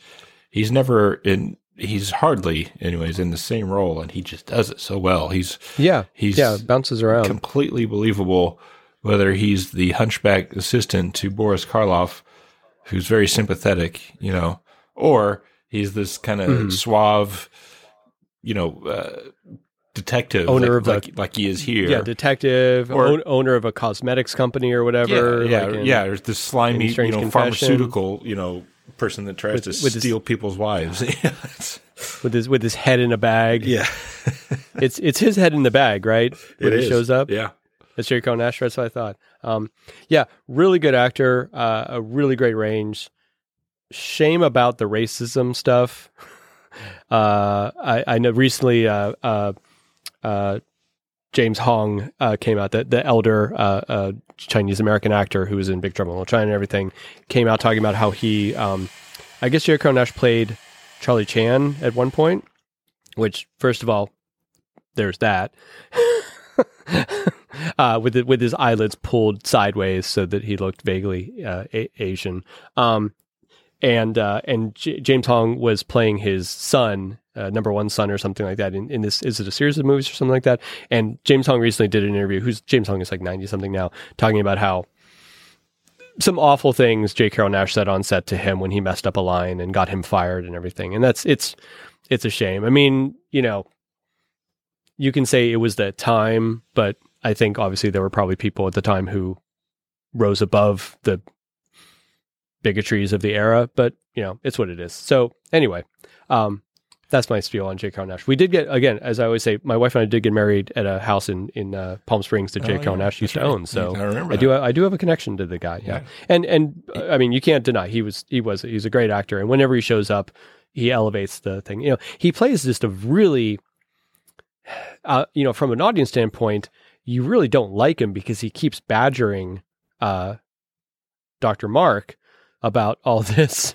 he's never in he's hardly anyways in the same role and he just does it so well he's Yeah. he's yeah. Bounces around. completely believable whether he's the hunchback assistant to Boris Karloff who's very sympathetic you know or he's this kind of Mhm. suave you know uh, detective Owner like, of like, like he is here yeah. Detective, Or- own, owner of a cosmetics company or whatever. yeah, yeah, like in- yeah. There's this slimy, you know, Confession. pharmaceutical, you know, person that tries With- to with his- steal people's wives. [LAUGHS] Yeah, With his with his head in a bag. yeah, [LAUGHS] It's it's his head in the bag, right? When it he is. shows up. Yeah, That's J. Carrol Naish. That's what I thought. Um, yeah, really good actor. Uh, a really great range. Shame about the racism stuff. [LAUGHS] Uh, I, I know recently, uh, uh, uh, James Hong uh, came out, the, the elder uh, uh, Chinese American actor who was in Big Trouble in Little China and everything, came out talking about how he, um, I guess J. Carrol Naish played Charlie Chan at one point, which, first of all, there's that. [LAUGHS] uh, with it, with his eyelids pulled sideways so that he looked vaguely uh, a- Asian. Um, and uh, and J- James Hong was playing his son, uh, number one son or something like that. In, in this, is it a series of movies or something like that? And James Hong recently did an interview. Who's James Hong is like ninety something now, talking about how some awful things J. Carrol Naish said on set to him when he messed up a line and got him fired and everything. And that's it's it's a shame. I mean, you know, you can say it was the time, but I think obviously there were probably people at the time who rose above the bigotries of the era, but you know, it's what it is. So anyway, um, that's my spiel on J. Carrol Naish. We did get again, as I always say, my wife and I did get married at a house in in uh, Palm Springs that J. Oh, Carrol yeah. Naish used to right. own. So I. I do I do have a connection to the guy. Yeah. Yeah. And and uh, I mean, you can't deny he was he was he's a great actor and whenever he shows up, he elevates the thing. You know, he plays just a really uh, you know, from an audience standpoint, you really don't like him because he keeps badgering uh, Dr. Mark about all [LAUGHS] this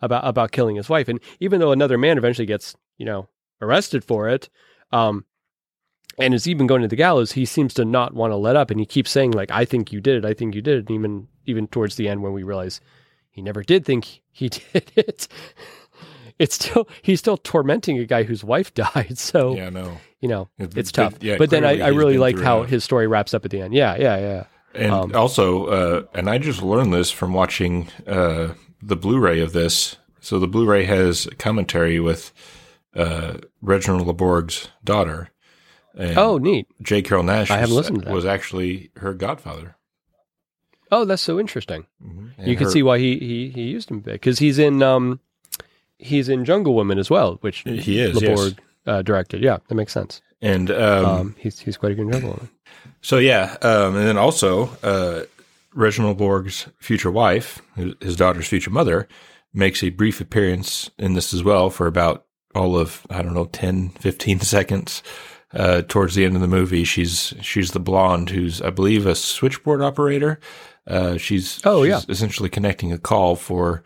about about killing his wife and even though another man eventually gets, you know, arrested for it, um and is even going to the gallows, he seems to not want to let up and he keeps saying like I think you did it, I think you did it, and even even towards the end when we realize he never did think he [LAUGHS] did it. It's still he's still tormenting a guy whose wife [LAUGHS] died. So yeah, no. you know, It- it's it- tough. yeah, but then I, I really liked how enough. his story wraps up at the end. Yeah, yeah, yeah. And Um, also, uh, and I just learned this from watching uh, the Blu-ray of this. So the Blu-ray has a commentary with uh, Reginald LeBorg's daughter. And Oh, neat. J. Carrol Naish I haven't was, listened to that. was actually her godfather. Oh, that's so interesting. And you can her- see why he he he used him because he's in um he's in Jungle Woman as well, which He is, yes. LeBorg uh, directed. Yeah, that makes sense. And um, Um, he's he's quite a good Jungle Woman. So yeah, um, and then also uh, Reginald Borg's future wife, his daughter's future mother, makes a brief appearance in this as well for about all of I don't know 10, 15 [LAUGHS] seconds. Uh, towards the end of the movie, she's she's the blonde who's I believe a switchboard operator. Uh, she's Oh, she's yeah. essentially connecting a call for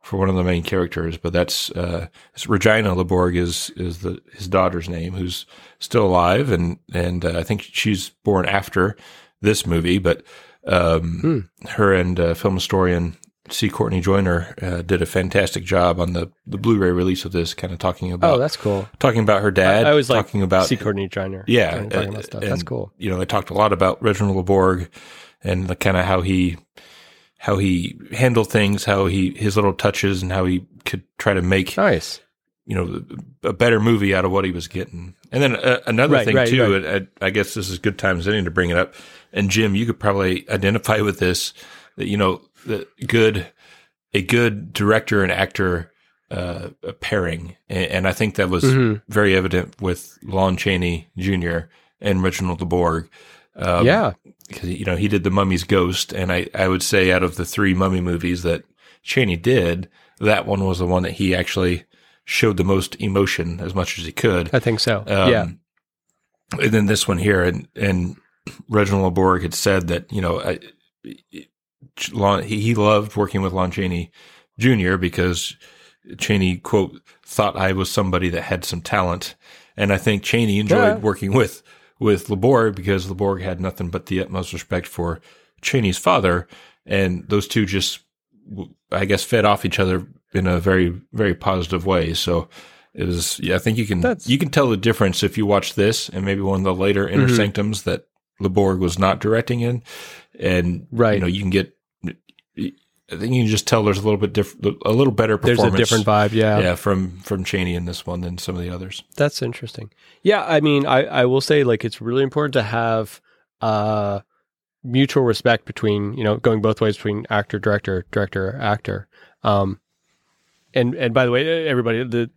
for one of the main characters, but that's uh, Regina Leborg is is the his daughter's name, who's still alive, and and uh, I think she's born after this movie. But um, Hmm. her and uh, film historian C. Courtney Joyner uh, did a fantastic job on the the Blu-ray release of this, kind of talking about Oh, that's cool. talking about her dad. I always like talking about C. Courtney Joyner. yeah, talking, talking uh, about stuff. and, That's cool. You know, they talked a lot about Reginald Leborg and the kind of how he how he handled things, how he his little touches, and how he could try to make Nice. you know a better movie out of what he was getting. And then uh, another Right, thing right, too, right. I, I guess this is good time as any to bring it up. And Jim, you could probably identify with this. That you know, the good a good director and actor uh, pairing, and, and I think that was Mhm. very evident with Lon Chaney Jr. and Reginald LeBorg. Um, yeah. because you know he did the Mummy's Ghost, and I I would say out of the three Mummy movies that Chaney did, that one was the one that he actually showed the most emotion as much as he could. I think so. Um, yeah. and then this one here, and and Reginald Leborg had said that you know I, Lon, he loved working with Lon Chaney Jr. because Chaney quote thought I was somebody that had some talent, and I think Chaney enjoyed Yeah. working with with Leborg because Leborg had nothing but the utmost respect for Chaney's father, and those two just, I guess, fed off each other in a very very positive way. So it was, yeah, I think you can That's- you can tell the difference if you watch this and maybe one of the later Inner Mhm. Sanctums that LeBorg was not directing in, and Right. you know you can get. I think you can just tell there's a little bit different, a little better performance. There's a different vibe. Yeah. yeah, from from Chaney in this one than some of the others. That's interesting. Yeah, I mean, I, I will say like it's really important to have uh mutual respect between you know going both ways between actor director director actor. Um, and and by the way, everybody the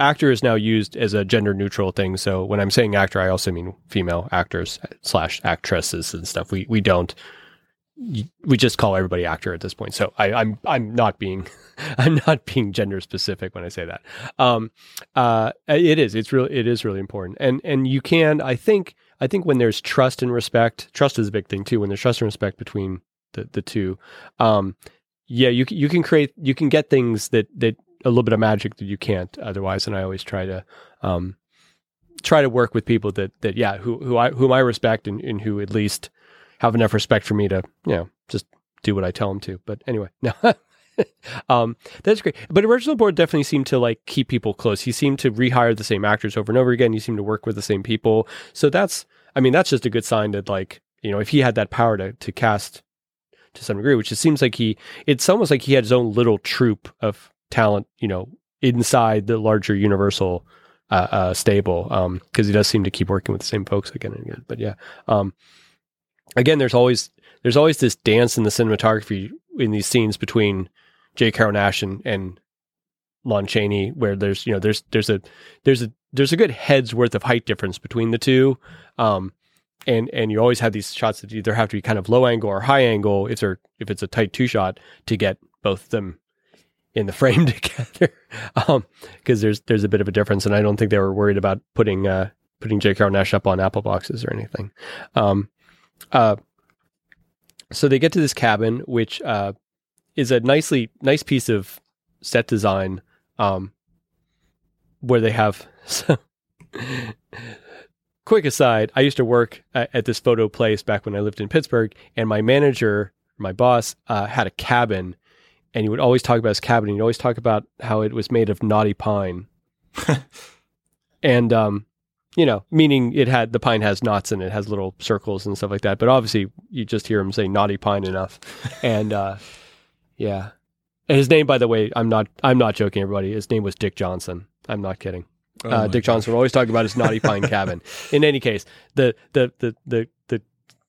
actor is now used as a gender neutral thing. So when I'm saying actor, I also mean female actors slash actresses and stuff. We we don't we just call everybody actor at this point. So I, I'm I'm not being [LAUGHS] I'm not being gender specific when I say that. Um, uh, it is it's really it is really important, and and you can I think I think when there's trust and respect, trust is a big thing too. When there's trust and respect between the the two, um, yeah, you you can create you can get things that that a little bit of magic that you can't otherwise. And I always try to um, try to work with people that that yeah who who I whom I respect and, and who at least have enough respect for me to you know just do what I tell them to. But anyway, [LAUGHS] no. um, that's great. But Reginald LeBorg definitely seemed to like keep people close. He seemed to rehire the same actors over and over again. He seemed to work with the same people. So that's, I mean, that's just a good sign that like, you know, if he had that power to, to cast to some degree, which it seems like he, it's almost like he had his own little troop of talent, you know, inside the larger universal uh, uh, stable. Um, cause he does seem to keep working with the same folks again and again. But yeah. Um, again, there's always, there's always this dance in the cinematography in these scenes between J. Carrol Naish and, and Lon Chaney, where there's you know there's there's a there's a there's a good head's worth of height difference between the two, um, and and you always have these shots that either have to be kind of low angle or high angle if they're if it's a tight two shot to get both of them in the frame [LAUGHS] together, um, because there's there's a bit of a difference, and I don't think they were worried about putting uh putting J. Carrol Naish up on Apple boxes or anything, um, uh, so they get to this cabin, which uh is a nicely nice piece of set design um where they have [LAUGHS] quick aside i used to work at, at this photo place back when i lived in pittsburgh and my manager my boss uh, had a cabin and he would always talk about his cabin he'd always talk about how it was made of knotty pine [LAUGHS] and um you know meaning it had the pine has knots and it has little circles and stuff like that but obviously you just hear him say knotty pine enough [LAUGHS] and uh yeah. And his name, by the way, I'm not I'm not joking, everybody. His name was Dick Johnson. I'm not kidding. Oh uh, Dick gosh. Johnson would always talk about his knotty Pine [LAUGHS] cabin. In any case, the the the the the,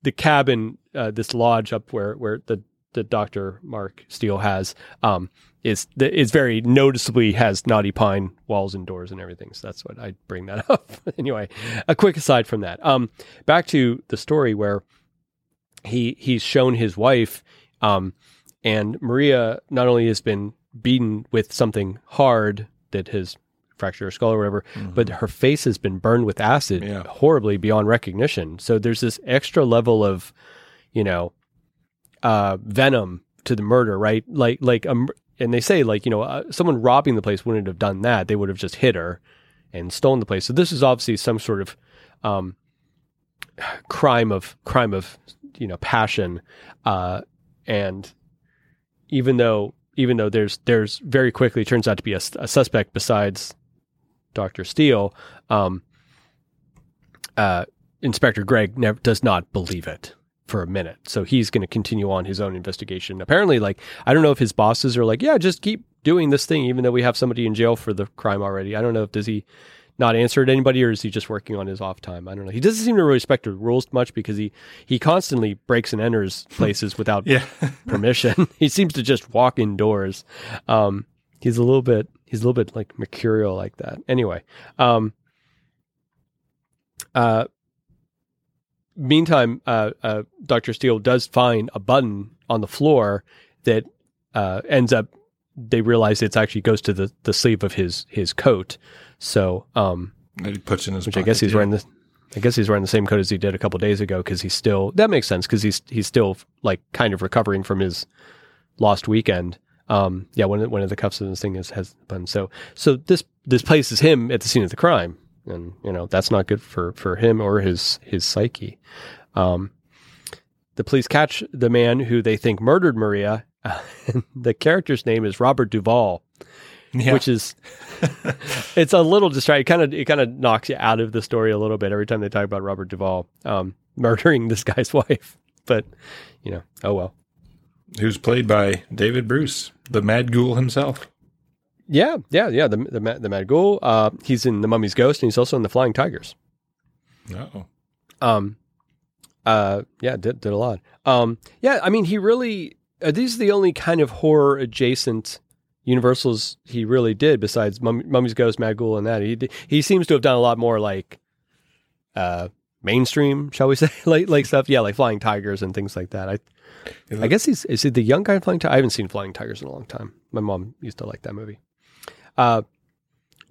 the cabin, uh, this lodge up where where the the Doctor Mark Steele has, um, is is very noticeably has knotty Pine walls and doors and everything. So that's what I bring that [LAUGHS] up. anyway, a quick aside from that. Um, back to the story where he he's shown his wife, um, and Maria not only has been beaten with something hard that has fractured her skull or whatever, but her face has been burned with acid Yeah. horribly beyond recognition. So there's this extra level of, you know, uh, venom to the murder, right? Like, like, um, and they say like, you know, uh, someone robbing the place wouldn't have done that. They would have just hit her and stolen the place. So this is obviously some sort of, um, crime of crime of you know passion, uh, and even though even though there's there's very quickly turns out to be a, a suspect besides Doctor Steele, um, uh, Inspector never does not believe it for a minute. So he's going to continue on his own investigation. Apparently, like I don't know if his bosses are like, yeah, just keep doing this thing, even though we have somebody in jail for the crime already. I don't know if does he not answer to anybody or is he just working on his off time? I don't know. He doesn't seem to respect the rules much because he he constantly breaks and enters [LAUGHS] places without [LAUGHS] permission. [LAUGHS] he seems to just walk indoors. Um, he's a little bit he's a little bit like mercurial like that. Anyway, um, uh, meantime, uh, uh, Doctor Steele does find a button on the floor that uh, ends up. They realize it's actually goes to the, the sleeve of his his coat. So, um, he puts in his which I guess he's yeah. wearing this. I guess he's wearing the same coat as he did a couple days ago because he's still. That makes sense because he's he's still like kind of recovering from his lost weekend. Um, yeah, one of, one of the cuffs of this thing is has been so so this this places him at the scene of the crime, and you know that's not good for for him or his his psyche. Um, the police catch the man who they think murdered Maria. [LAUGHS] the character's name is Robert Duvall, Yeah. which is [LAUGHS] it's a little distracting. Kind of it kind of knocks you out of the story a little bit every time they talk about Robert Duvall um, [LAUGHS] murdering this guy's wife. But you know, oh well. who's played by David Bruce, the Mad Ghoul himself. Yeah, yeah, yeah. The the the Mad Ghoul. Uh, he's in the Mummy's Ghost, and he's also in the Flying Tigers. Oh, Um, uh, yeah, did did a lot. Um, yeah, I mean, he really. Uh, these are the only kind of horror adjacent Universals he really did besides Mum- Mummy's Ghost, Mad Ghoul, and that. He he seems to have done a lot more like, uh, mainstream, shall we [LAUGHS] say, like like stuff. Yeah, like Flying Tigers and things like that. I I guess he's is he the young guy in Flying Tigers? I haven't seen Flying Tigers in a long time. My mom used to like that movie. Uh,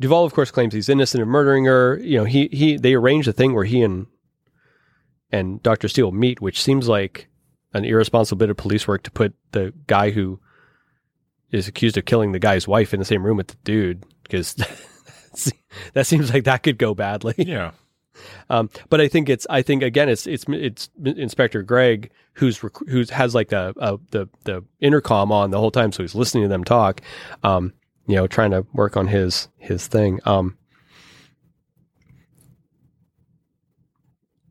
Duvall, of course, claims he's innocent of murdering her. You know, he he they arrange a thing where he and and Doctor Steele meet, which seems like an irresponsible bit of police work to put the guy who is accused of killing the guy's wife in the same room with the dude, because [LAUGHS] that seems like that could go badly. yeah. [LAUGHS] Um, but I think it's I think again it's it's it's Inspector Gregg who's rec- who's has like a, a the the intercom on the whole time, so he's listening to them talk. Um, you know, trying to work on his his thing. Um,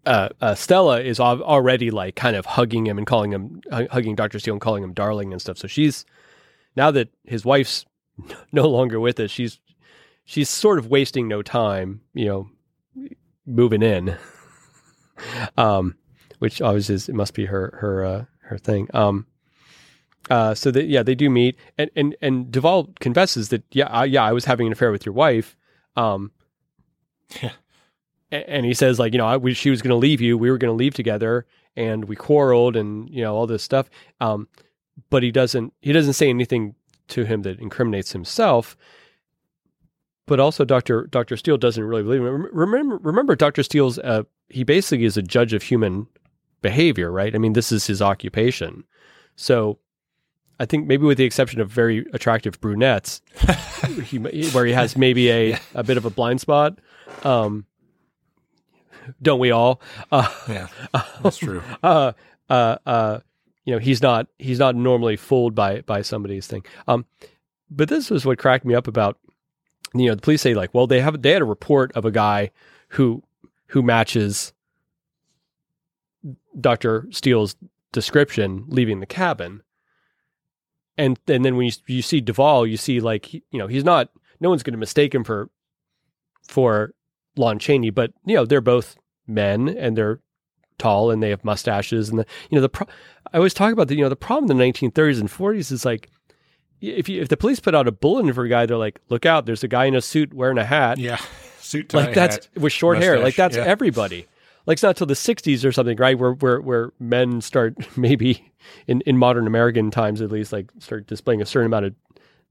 uh, uh, Stella is al- already like kind of hugging him and calling him hu- hugging Doctor Steele and calling him darling and stuff. So she's now that his wife's [LAUGHS] no longer with us, she's she's sort of wasting no time. You know, moving in. [LAUGHS] um, which obviously is, it must be her her uh, her thing. Um, uh, so that yeah, they do meet, and and and Duvall confesses that yeah, I, yeah, I was having an affair with your wife. Um, Yeah. and he says like you know I, we, she was going to leave you, we were going to leave together, and we quarreled, and you know all this stuff. Um, but he doesn't he doesn't say anything to him that incriminates himself but also Dr. Dr. Steele doesn't really believe him. Remember, remember Dr. Steele's, uh, he basically is a judge of human behavior, right? I mean, this is his occupation. So I think maybe with the exception of very attractive brunettes, [LAUGHS] he, where he has maybe a, a bit of a blind spot. Um, don't we all? Uh, Yeah, [LAUGHS] that's true. [LAUGHS] uh, uh, uh, you know, he's not he's not normally fooled by by somebody's thing. Um, but this was what cracked me up about. You know, the police say like, well, they have they had a report of a guy who who matches Doctor Steele's description leaving the cabin, and and then when you you see Duvall, you see like he, you know he's not no one's going to mistake him for for Lon Chaney, but you know they're both men and they're tall and they have mustaches and the you know the pro- I always talk about the you know the problem in the 1930s and 40s is like if you if the police put out a bulletin for a guy they're like look out there's a guy in a suit wearing a hat. Yeah, [LAUGHS] suit tie like that's hat, with short hair like that's yeah. everybody like it's not till the 60s or something right where where where men start [LAUGHS] maybe in in modern American times at least like start displaying a certain amount of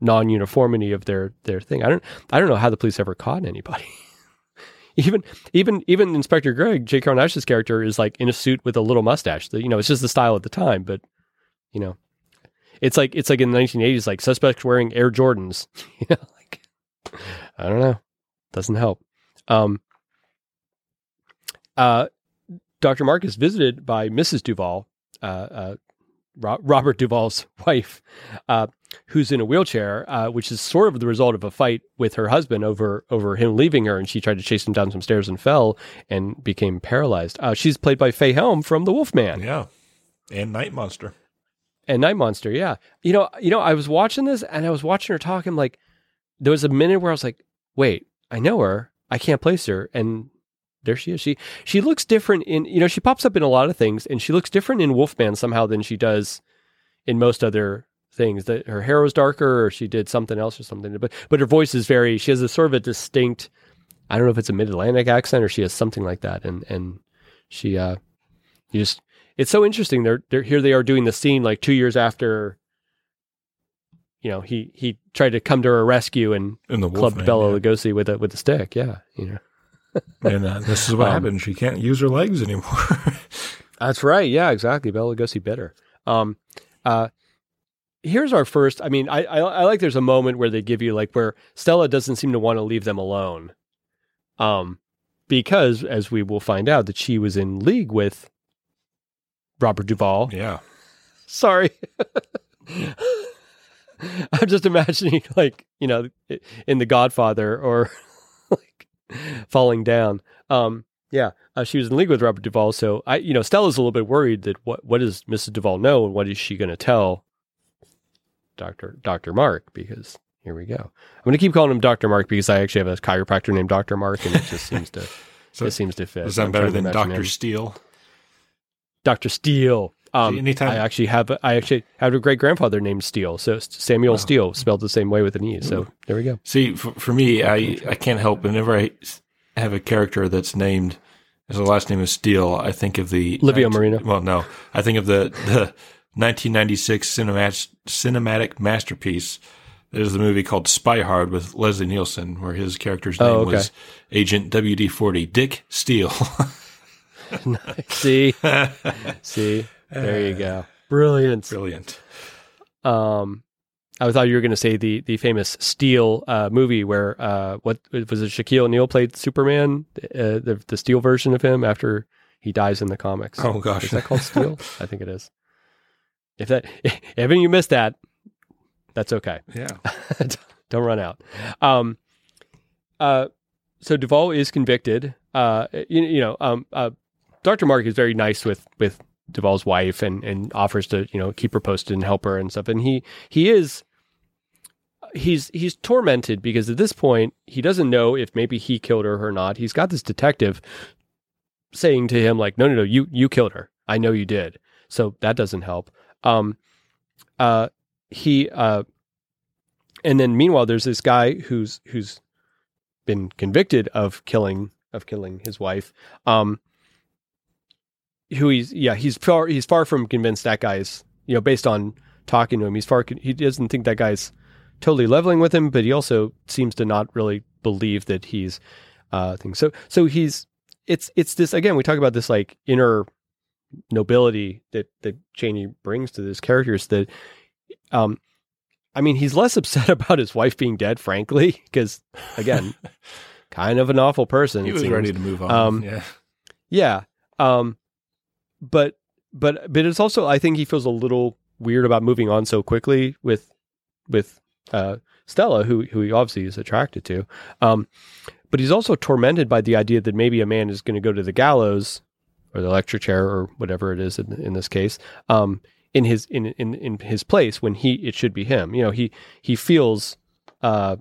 non-uniformity of their their thing I don't I don't know how the police ever caught anybody [LAUGHS] even even even Inspector Gregg, J. Naish's character, is like in a suit with a little mustache. The- You know, it's just the style at the time, but you know, it's like it's like in the 1980s, like suspects wearing Air Jordans. [LAUGHS] you know, like I don't know, doesn't help. Um, uh, Dr. Mark is visited by Mrs. Duval, uh, uh, Ro- Robert Duval's [LAUGHS] wife, uh, who's in a wheelchair, uh, which is sort of the result of a fight with her husband over over him leaving her, and she tried to chase him down some stairs and fell and became paralyzed. Uh, she's played by Fay Helm from The Wolfman Yeah, and Night Monster. and Night Monster. Yeah, you know, you know, I was watching this and I was watching her talk. I'm like, there was a minute where I was like, wait, I know her, I can't place her, and there she is. She she looks different in you know she pops up in a lot of things, and she looks different in Wolfman somehow than she does in most other things. That her hair was darker, or she did something else or something. But but her voice is very. She has a sort of a distinct. I don't know if it's a mid Atlantic accent or she has something like that, and and she uh, you just it's so interesting. They're they're here. They are doing the scene like two years after. You know, he he tried to come to her rescue and In the clubbed Wolfman, Bela yeah. Lugosi with a with a stick. Yeah, you know. And uh, this is what Um, happened. She can't use her legs anymore. [LAUGHS] That's right. Yeah, exactly. Bela Lugosi bit her. Um, uh, here's our first. I mean, I, I I like. There's a moment where they give you like where Stella doesn't seem to want to leave them alone, um, because as we will find out that she was in league with Robert Duvall. Yeah. [LAUGHS] Sorry. [LAUGHS] I'm just imagining like, you know, in The Godfather or [LAUGHS] falling down. Um, yeah, uh, she was in league with Robert Duvall. So I, you know, Stella's a little bit worried that what what does Mrs. Duvall know and what is she going to tell Doctor Doctor Mark? Because here we go. I'm going to keep calling him Doctor Mark because I actually have a chiropractor named Doctor Mark, and it just seems to [LAUGHS] So it seems to fit. Is that better than Doctor him. Steele? Doctor Steele? Um, Anytime- I actually have I actually have a great grandfather named Steele, so Samuel Steele spelled the same way with an e. So there we go. See, for, for me, I, I can't help whenever I have a character that's named as the last name is Steele, I think of the Livio 19 Marino. Well, no, I think of the the 1996 cinematic cinematic masterpiece. There's the movie called Spy Hard with Leslie Nielsen, where his character's name Oh, okay. was Agent WD-40 Dick Steele. [LAUGHS] [LAUGHS] See, [LAUGHS] see, there you go. Brilliant. Brilliant. Um, I thought you were going to say the the famous Steel uh, movie where uh, what was it? Shaquille O'Neal played Superman, uh, the the Steel version of him after he dies in the comics. Oh gosh, Is that called Steel? [LAUGHS] I think it is. If that, if any of you missed that, that's okay. yeah. [LAUGHS] Don't run out. Um, uh, so Duvall is convicted. Uh, you, you know, um, uh, Dr. Mark is very nice with, with Duvall's wife and, and offers to, you know, keep her posted and help her and stuff. And he, he is, he's, he's tormented because at this point, he doesn't know if maybe he killed her or not. He's got this detective saying to him, like, no, no, no, you, you killed her. I know you did. So that doesn't help. Um, uh, he, uh, and then meanwhile, there's this guy who's who's been convicted of killing of killing his wife. Um, who he's yeah he's far he's far from convinced that guy's you know based on talking to him he's far he doesn't think that guy's totally leveling with him, but he also seems to not really believe that he's uh thing. So so he's it's it's this again we talk about this like inner nobility that that Chaney brings to this characters that um I mean, he's less [LAUGHS] upset about his wife being dead, frankly, because again, [LAUGHS] kind of an awful person. He was seems. ready to move on. Um, yeah. Yeah. Um, but but but it's also I think he feels a little weird about moving on so quickly with with uh, Stella, who who he obviously is attracted to. Um, but he's also tormented by the idea that maybe a man is going to go to the gallows or the electric chair or whatever it is in, in this case. Um, in his in, in in his place when he it should be him. You know, he he feels uh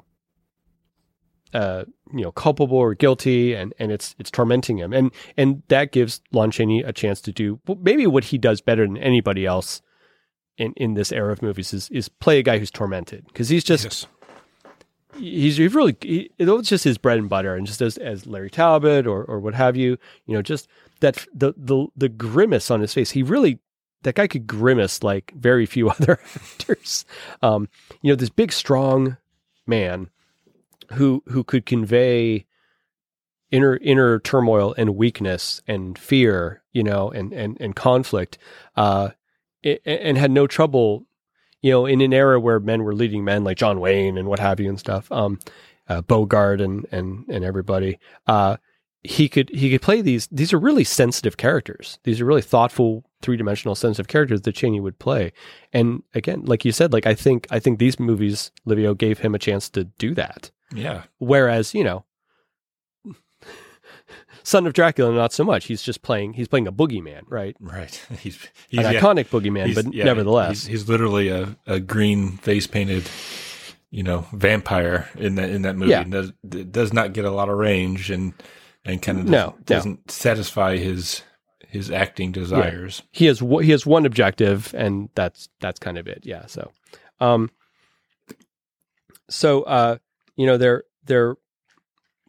uh you know culpable or guilty and and it's it's tormenting him. And and that gives Lon Chaney a chance to do maybe what he does better than anybody else in in this era of movies is is play a guy who's tormented. Because he's just yes. he's he really he, it's just his bread and butter. And just as as Larry Talbot or or what have you you know just that the the the grimace on his face he really that guy could grimace like very few [LAUGHS] other actors. Um you know this big strong man who who could convey inner inner turmoil and weakness and fear you know and and and conflict uh and had no trouble you know in an era where men were leading men like John Wayne and what have you and stuff um uh, Bogart and and and everybody uh he could he could play these these are really sensitive characters. These are really thoughtful three-dimensional sensitive characters that Chaney would play. And again like you said like I think I think these movies Livio gave him a chance to do that Yeah. Whereas, you know, Son of Dracula, not so much. He's just playing. He's playing a boogeyman, right? Right. [LAUGHS] He's, An he's yeah, iconic boogeyman, but yeah, nevertheless, he's, he's literally a, a green face painted, you know, vampire in that in that movie. Yeah. Does does not get a lot of range and and kind of No, no. doesn't satisfy his his acting desires. he has he has one objective, and that's that's kind of it. Yeah. So, um, so uh, you know, they're they're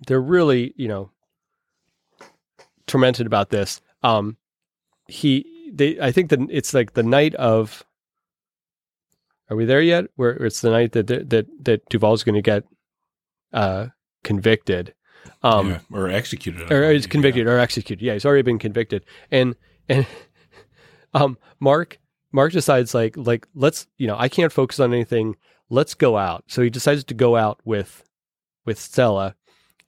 they're really you know tormented about this. Um, he they I think that it's like the night of. Are we there yet? Where it's the night that that that Duval's going to get uh convicted. Um, Yeah, or executed. Or is convicted or executed. Yeah, he's already been convicted. And and [LAUGHS] um Mark Mark decides like like let's you know I can't focus on anything. Let's go out. So he decides to go out with with Stella,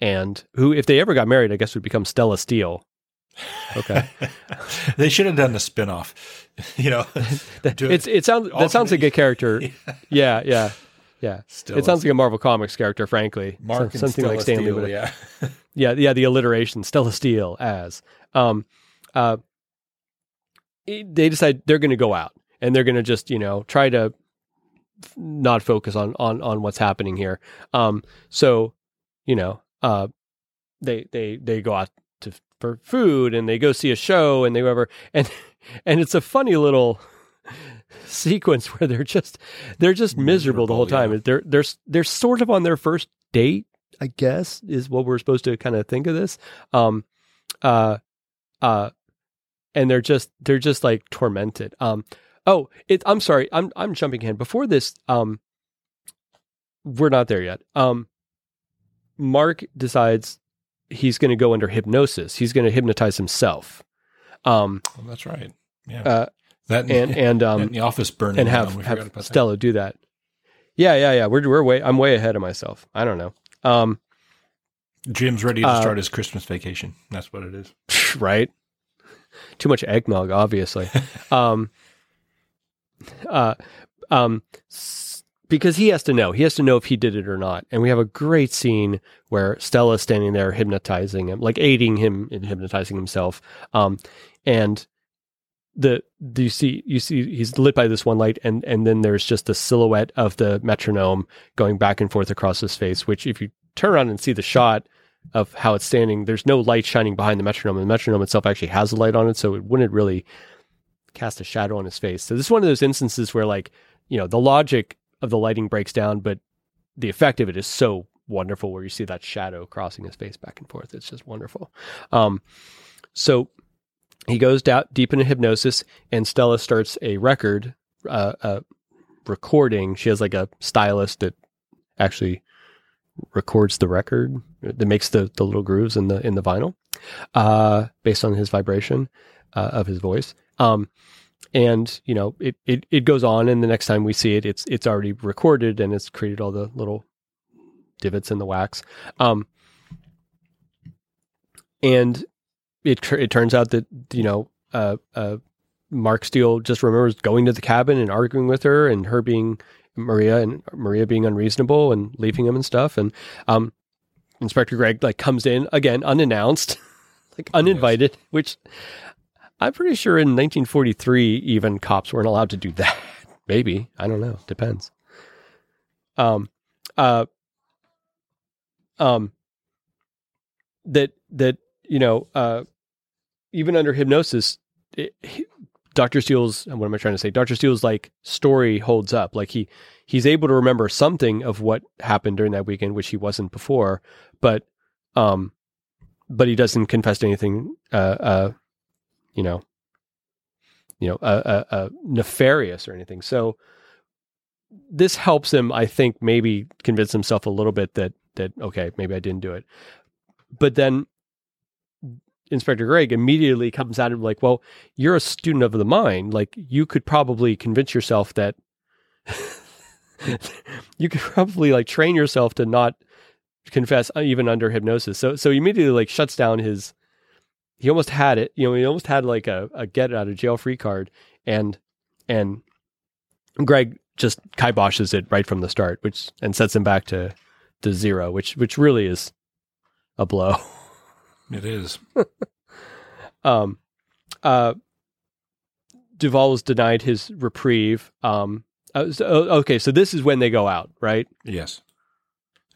and who if they ever got married, I guess would become Stella Steele. Okay. [LAUGHS] they should have done the spinoff. [LAUGHS] You know, [LAUGHS] it's it sounds that sounds like a character. Yeah, yeah, yeah. Still it sounds like a Marvel Comics character, frankly. Mark and something like Stella Stanley. Steele, yeah. yeah, yeah. The alliteration, Stella Steel as. Um, uh, they decide they're going to go out and they're going to just you know try to not focus on on on what's happening here. Um, so you know, uh, they they they go out to for food and they go see a show and they over and [LAUGHS] and it's a funny little [LAUGHS] sequence where they're just they're just miserable, the whole time. yeah. They're they're they're sort of on their first date, I guess, is what we're supposed to kind of think of this. Um, uh, uh, and they're just they're just like tormented. Um, oh, it. I'm sorry, I'm I'm jumping ahead. Before this, um, we're not there yet. Um, Mark decides he's going to go under hypnosis. He's going to hypnotize himself. Um, Well, that's right. Yeah. uh, that and and um, and the office burning and have have about that. Stella do that. Yeah, yeah, yeah. We're we're way. I'm way ahead of myself. I don't know. Um, Jim's ready to Uh, start his Christmas vacation. That's what it is. [LAUGHS] right. Too much eggnog, obviously. [LAUGHS] um, uh, um, because he has to know. He has to know if he did it or not. And we have a great scene where Stella's standing there hypnotizing him, like aiding him in hypnotizing himself. Um, and the do you see you see he's lit by this one light and and then there's just the silhouette of the metronome going back and forth across his face which if you turn around and see the shot of how it's standing there's no light shining behind the metronome and the metronome itself actually has a light on it so it wouldn't really cast a shadow on his face. So this is one of those instances where like you know the logic of the lighting breaks down but the effect of it is so wonderful where you see that shadow crossing his face back and forth. It's just wonderful. Um so he goes down deep into hypnosis and stella starts a record uh, recording. She has like a stylist that actually records the record that makes the the little grooves in the in the vinyl uh based on his vibration uh, of his voice um and you know it, it it goes on and the next time we see it it's it's already recorded and it's created all the little divots in the wax. Um and it tr- it turns out that you know uh uh Mark Steele just remembers going to the cabin and arguing with her and her being Maria and Maria being unreasonable and leaving him and stuff. And um Inspector Gregg like comes in again unannounced [LAUGHS] like uninvited which I'm pretty sure in 1943 even cops weren't allowed to do that [LAUGHS] maybe I don't know depends um uh um that that you know uh even under hypnosis it, he- Dr. Steele's what am I trying to say? Dr. Steele's like story holds up. Like he he's able to remember something of what happened during that weekend, which he wasn't before, but um but he doesn't confess to anything uh uh you know you know uh nefarious or anything. So this helps him, I think, maybe convince himself a little bit that that okay, maybe I didn't do it. But then Inspector Gregg immediately comes at him like, "Well, you're a student of the mind. Like, you could probably convince yourself that [LAUGHS] you could probably like train yourself to not confess uh, even under hypnosis." So, so he immediately like shuts down his. He almost had it, you know. He almost had like a, a get out of jail free card, and and Gregg just kiboshes it right from the start, which and sets him back to to zero, which which really is a blow. It is. [LAUGHS] um, uh, Duvall was denied his reprieve. Um, uh, so- okay, so this is when they go out, right? Yes.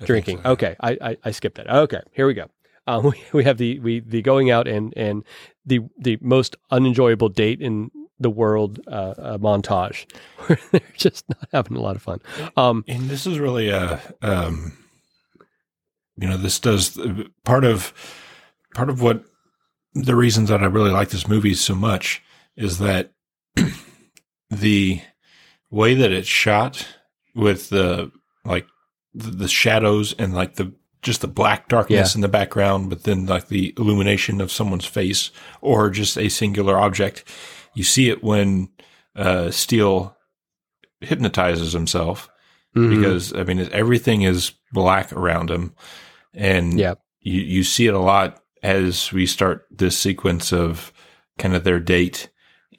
I Drinking. so. Okay, I, I I skipped that. Okay, here we go. Um, [LAUGHS] we, we have the we the going out and and the the most unenjoyable date in the world uh, uh, montage [LAUGHS] they're just not having a lot of fun. Um, And this is really a, um, you know, this does part of part of what the reasons that I really like this movie so much is that [CLEARS THROAT] the way that it's shot with the like the, the shadows and like the just the black darkness Yeah. in the background, but then like the illumination of someone's face or just a singular object. You see it when uh, Steele hypnotizes himself mhm. because I mean everything is black around him, and Yeah. you you see it a lot as we start this sequence of kind of their date,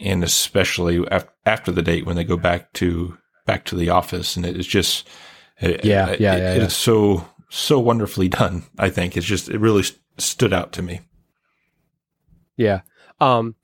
and especially af- after the date when they go back to back to the office, and it is just yeah, it, yeah, it, yeah, it yeah. is so so wonderfully done. I think it's just it really st- stood out to me. Yeah. Um,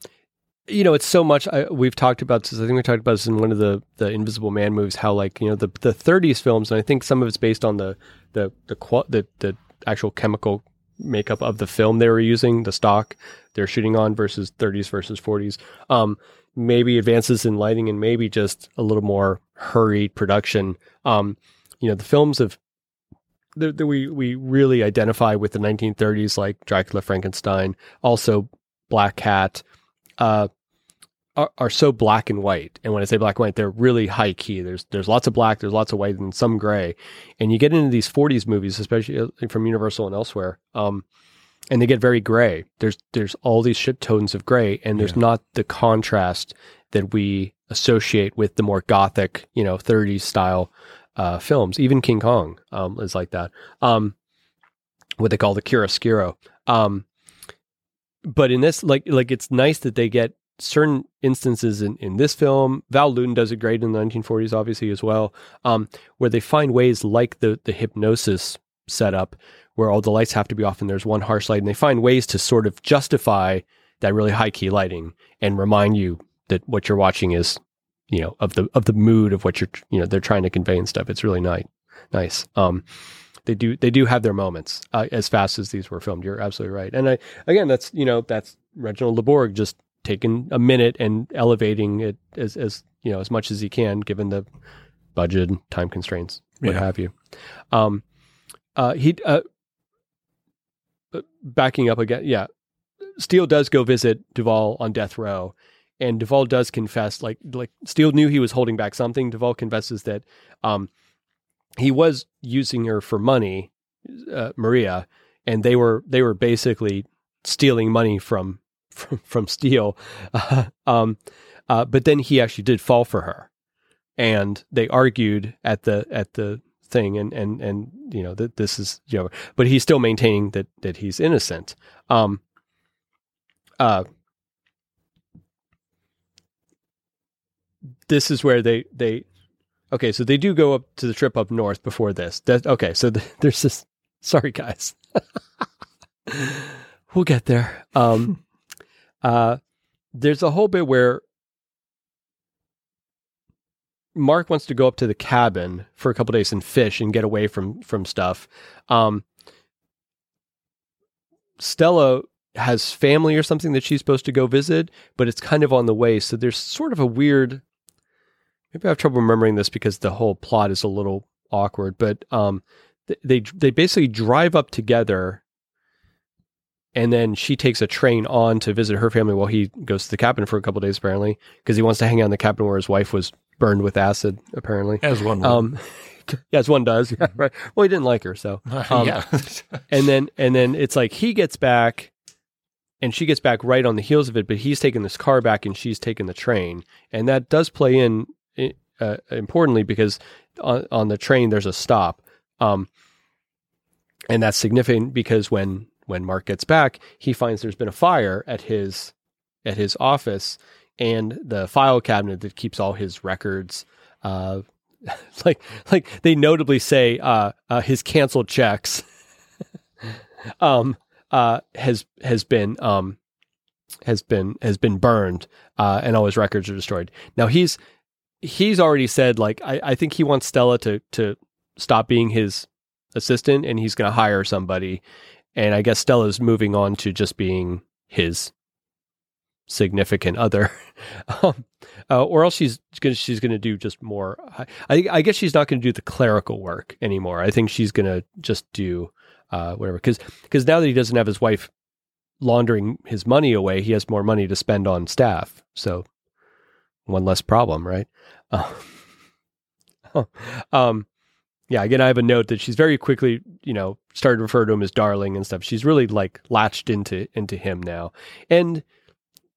you know, it's so much. I, we've talked about this. I think we talked about this in one of the the Invisible Man movies. How like you know the the 30s films, and I think some of it's based on the the the the, the actual chemical makeup of the film they were using, the stock they're shooting on versus 30s versus 40s. Um, maybe advances in lighting and maybe just a little more hurried production. Um, you know, the films of that that we we really identify with the 1930s, like Dracula, Frankenstein, also Black Cat, uh, are, are so black and white. And when I say black and white, they're really high key. There's there's lots of black, there's lots of white, and some gray. And you get into these 40s movies, especially uh, from Universal and elsewhere, um, and they get very gray. There's there's all these shit tones of gray, and there's Yeah. not the contrast that we associate with the more gothic, you know, 30s style uh, films. Even King Kong um, is like that. Um, what they call the chiaroscuro. Um, but in this, like, like it's nice that they get certain instances in, in this film. Val Lewton does it great in the 1940s, obviously as well, um, where they find ways like the the hypnosis setup, where all the lights have to be off and there's one harsh light, and they find ways to sort of justify that really high key lighting and remind you that what you're watching is, you know, of the of the mood of what you're, you know, they're trying to convey and stuff. It's really nice, nice. Um, they do they do have their moments uh, as fast as these were filmed. You're absolutely right. And I again, that's you know that's Reginald LeBorg just taking a minute and elevating it as as you know as much as he can given the budget, and time constraints, what Yeah. have you. Um, uh, he uh, uh, backing up again, yeah. Steele does go visit Duvall on death row, and Duvall does confess, like like Steele knew he was holding back something. Duvall confesses that um, he was using her for money, uh, Maria, and they were they were basically stealing money from [LAUGHS] from, from Steele. Uh, [LAUGHS] um, uh, but then he actually did fall for her, and they argued at the at the thing, and and and you know that this is you know, but he's still maintaining that that he's innocent. Um, uh, this is where they they okay so they do go up to the trip up north before this. That okay so th- [LAUGHS] there's this sorry guys. [LAUGHS] We'll get there. Um [LAUGHS] uh there's a whole bit where mark wants to go up to the cabin for a couple days and fish and get away from from stuff. Um stella has family or something that she's supposed to go visit but it's kind of on the way. So there's sort of a weird maybe I have trouble remembering this because the whole plot is a little awkward, but um, they they basically drive up together, and then she takes a train on to visit her family while he goes to the cabin for a couple days, apparently, because he wants to hang out in the cabin where his wife was burned with acid, apparently. As one would. Um, [LAUGHS] yes, one does. Yeah, right. Well, he didn't like her, so [LAUGHS] um, yeah. and then and then it's like he gets back and she gets back right on the heels of it but he's taking this car back and she's taking the train and that does play in uh, importantly because on, on the train there's a stop. Um, and that's significant because when when mark gets back he finds there's been a fire at his at his office and the file cabinet that keeps all his records uh, [LAUGHS] like like they notably say uh, uh, his canceled checks [LAUGHS] um uh has has been um has been has been burned uh and all his records are destroyed. Now he's he's already said like i i think he wants stella to to stop being his assistant and he's going to hire somebody and i guess stella's moving on to just being his significant other [LAUGHS] um, uh, or else she's gonna she's gonna do just more i i guess she's not gonna do the clerical work anymore i think she's gonna just do uh, whatever. Because because now that he doesn't have his wife laundering his money away, he has more money to spend on staff. So one less problem, right? Uh, [LAUGHS] um, yeah. Again, I have a note that she's very quickly, you know, started to refer to him as darling and stuff. She's really like latched into into him now, and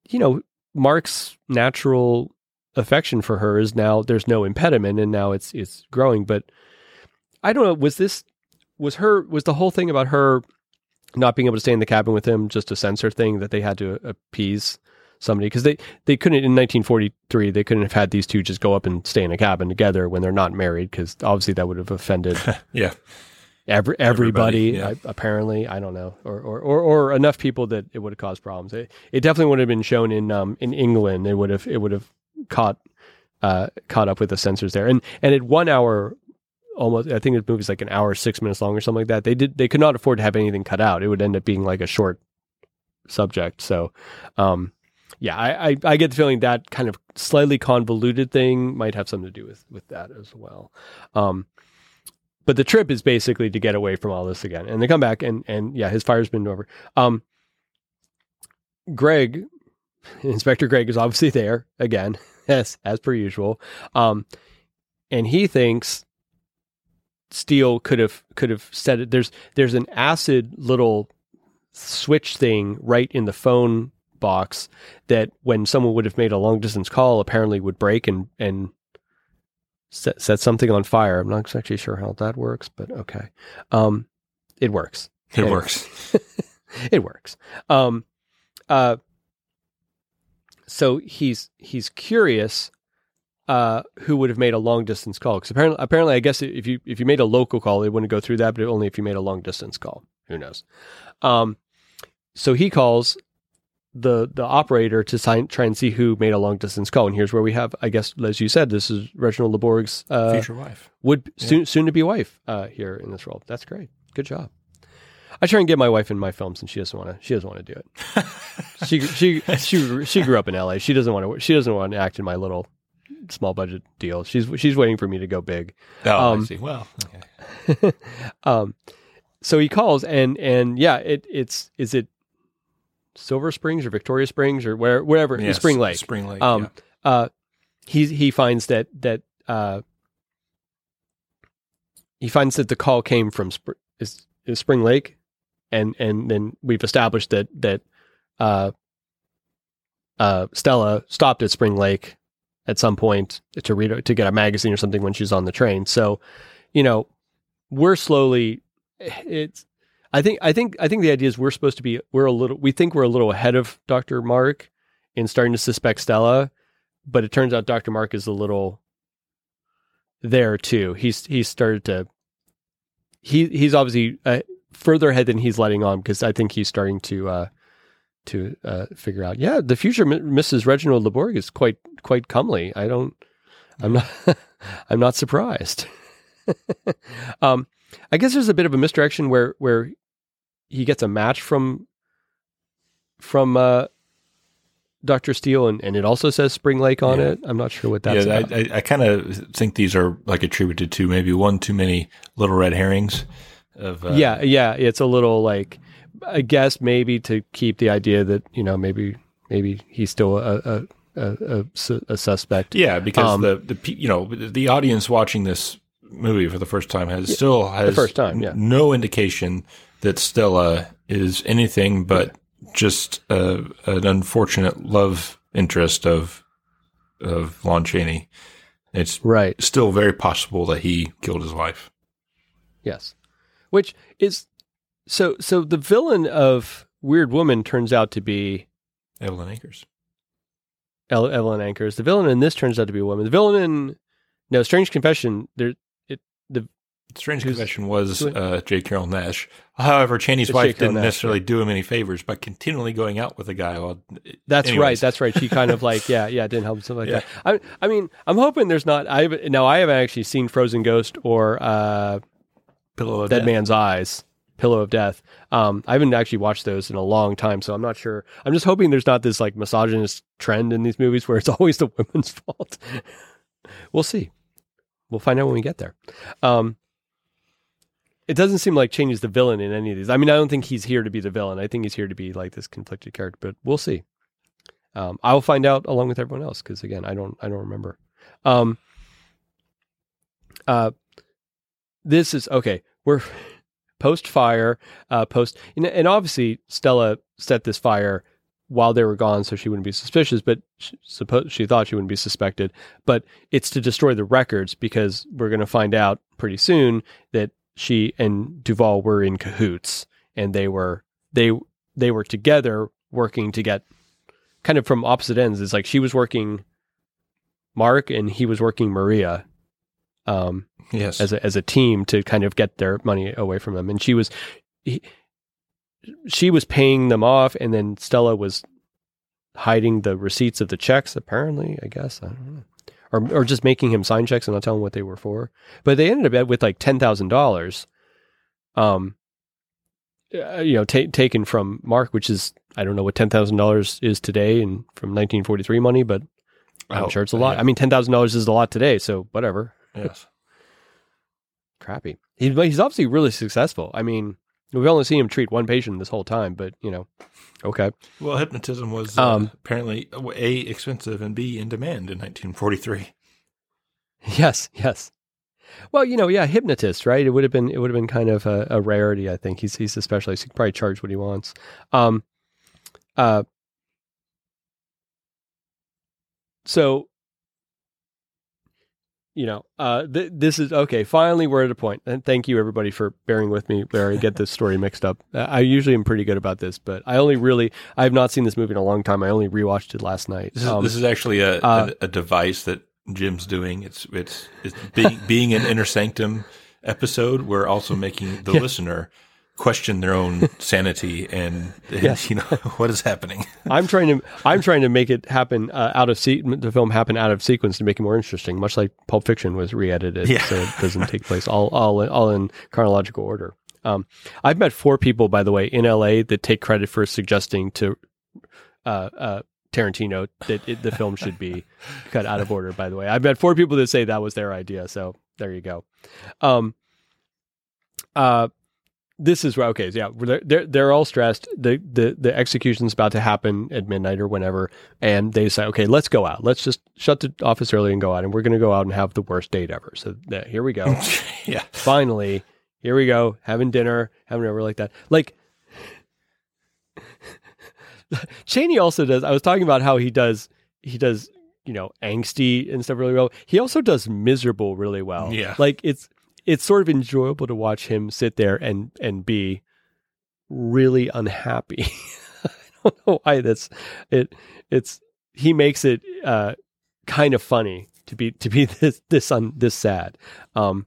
you know, Mark's natural affection for her is now there's no impediment, and now it's it's growing. But I don't know. Was this was her was the whole thing about her not being able to stay in the cabin with him, just a censor thing that they had to appease somebody because they they couldn't in 1943 they couldn't have had these two just go up and stay in a cabin together when they're not married because obviously that would have offended [LAUGHS] yeah. every everybody, Everybody, yeah. I, apparently I don't know or, or or or enough people that it would have caused problems. It, it definitely would have been shown in um in England. It would have it would have caught uh caught up with the censors there. And and at one hour almost I think the movie's like an hour six minutes long or something like that. They did they could not afford to have anything cut out. It would end up being like a short subject. So um yeah, I, I, I get the feeling that kind of slightly convoluted thing might have something to do with with that as well. Um, but the trip is basically to get away from all this again, and they come back and and yeah, his fire's been over. Um, Gregg, [LAUGHS] Inspector Gregg is obviously there again, [LAUGHS] as as per usual, um, and he thinks Steele could have could have said it. There's there's an acid little switch thing right in the phone box that when someone would have made a long distance call apparently would break and and set, set something on fire. I'm not exactly sure how that works, but okay. Um, it works. It Anyway. works. [LAUGHS] it works. Um, uh, so he's he's curious uh, who would have made a long distance call because apparently apparently I guess if you if you made a local call it wouldn't go through that, but only if you made a long distance call. Who knows? Um, so he calls the the operator to sign, try and see who made a long distance call, and here's where we have I guess as you said this is Reginald LeBorg's uh, Future wife. would soon soon to be wife uh, here in this role. That's great. Good job. I try and get my wife in my films, and she doesn't want to. She doesn't want to do it. [LAUGHS] she she she she grew up in L.A. She doesn't want to. She doesn't want to act in my little small budget deal. She's she's waiting for me to go big. Oh, Um, I see. Well, okay. [LAUGHS] um, so he calls, and and yeah, it it's is it Silver Springs or Victoria Springs or where wherever Yes, Spring Lake. Spring Lake. Um, yeah. uh, he he finds that that uh, he finds that the call came from Spr- is, is Spring Lake, and and then we've established that that uh, uh, Stella stopped at Spring Lake at some point to read to get a magazine or something when she's on the train. So, you know, we're slowly. It's. I think. I think. I think the idea is we're supposed to be. We're a little. We think we're a little ahead of Doctor Mark in starting to suspect Stella, but it turns out Dr. Mark is a little there too. He's he's started to he he's obviously uh, further ahead than he's letting on because I think he's starting to uh to uh figure out. Yeah, the future M- Mrs. Reginald LeBorg is quite quite comely. I don't I'm not [LAUGHS] I'm not surprised. [LAUGHS] um I guess there's a bit of a misdirection where where he gets a match from from uh Dr. Steele and, and it also says Spring Lake on Yeah. it. I'm not sure what that's yeah, about. I, I, I kind of think these are like attributed to maybe one too many little red herrings. Of uh, yeah, yeah, it's a little like I guess maybe to keep the idea that you know maybe maybe he's still a a, a, a, a suspect. yeah, because Um, the the you know the audience watching this movie for the first time has still has first time, yeah. no indication that Stella is anything but just an unfortunate love interest of of Lon Chaney. It's Right. still very possible that he killed his wife. Yes. Which is so so the villain of Weird Woman turns out to be Evelyn Ankers. El- Evelyn Ankers. The villain in this turns out to be a woman. The villain in no Strange Confession. There, the Strange Confession was uh, J. Carrol Naish. However, Chaney's wife didn't Naish, necessarily do him any favors by continually going out with a guy. While, That's anyways. right. That's right. She kind of like [LAUGHS] yeah, yeah, it didn't help and stuff like Yeah. that. I, I mean, I'm hoping there's not. I no, I haven't actually seen Frozen Ghost or uh, Pillow of Dead Death. Man's Eyes, Pillow of Death. Um, I haven't actually watched those in a long time, so I'm not sure. I'm just hoping there's not this like misogynist trend in these movies where it's [LAUGHS] always the women's fault. we'll see. We'll find out when we get there. Um, it doesn't seem like Chaney's the villain in any of these. I mean, I don't think he's here to be the villain. I think he's here to be like this conflicted character, but we'll see. Um, I will find out along with everyone else because again, I don't, I don't remember. Um, uh, this is okay. We're [LAUGHS] post fire, uh, post, and, and obviously Stella set this fire while they were gone, so she wouldn't be suspicious. But she, suppose she thought she wouldn't be suspected. But it's to destroy the records because we're going to find out pretty soon that she and Duval were in cahoots, and they were they they were together working to get kind of from opposite ends. It's like she was working Mark and he was working Maria. Um, Yes. as a as a team to kind of get their money away from them. And she was he, she was paying them off, and then Stella was hiding the receipts of the checks. Apparently, I guess I don't know, or or just making him sign checks and not telling what they were for. But they ended up with like ten thousand dollars, um, uh, you know, ta- taken from Mark, which is I don't know what ten thousand dollars is today and from nineteen forty three money, but I'm Oh, sure it's a lot. yeah. I mean, ten thousand dollars is a lot today, so whatever yes. [LAUGHS] crappy. He, he's obviously really successful. I mean, we've only seen him treat one patient this whole time, but you know, okay. Well, hypnotism was uh, Um, apparently a expensive and b in demand in 1943. Yes, yes. Well, you know, yeah, hypnotist, right? It would have been it would have been kind of a, a rarity. I think he's he's a specialist. He probably charge what he wants. Um, uh, so you know, uh, th- this is okay. Finally, we're at a point, and thank you everybody for bearing with me where I get this story mixed up. Uh, I usually am pretty good about this, but I only really I have not seen this movie in a long time. I only rewatched it last night. This is, Um, this is actually a, uh, a a device that Jim's doing. It's it's, it's being being an inner sanctum episode. We're also making the [LAUGHS] Yeah. listener question their own sanity and, [LAUGHS] and Yes. you know [LAUGHS] what is happening. [LAUGHS] I'm trying to I'm trying to make it happen uh, out of se- the film happen out of sequence to make it more interesting, much like Pulp Fiction was re-edited, Yeah. so it doesn't take place all all in, all in chronological order. Um, I've met four people, by the way, in LA that take credit for suggesting to uh, uh, Tarantino that it, the film should be cut out of order. By the way, I've met four people that say that was their idea. So there you go. Um, uh, this is where okay, yeah, they're, they're they're all stressed. The the the execution's about to happen at midnight or whenever, and they say, okay, let's go out. Let's just shut the office early and go out, and we're going to go out and have the worst date ever. So yeah, here we go. [LAUGHS] yeah. Finally, here we go, having dinner, having whatever like that. Like [LAUGHS] Chaney also does. I was talking about how he does. He does. You know, angsty and stuff really well. He also does miserable really well. Yeah. like it's it's sort of enjoyable to watch him sit there and and be really unhappy. [LAUGHS] I don't know why that's it. It's he makes it uh, kind of funny to be to be [LAUGHS] this this un, this sad. Um,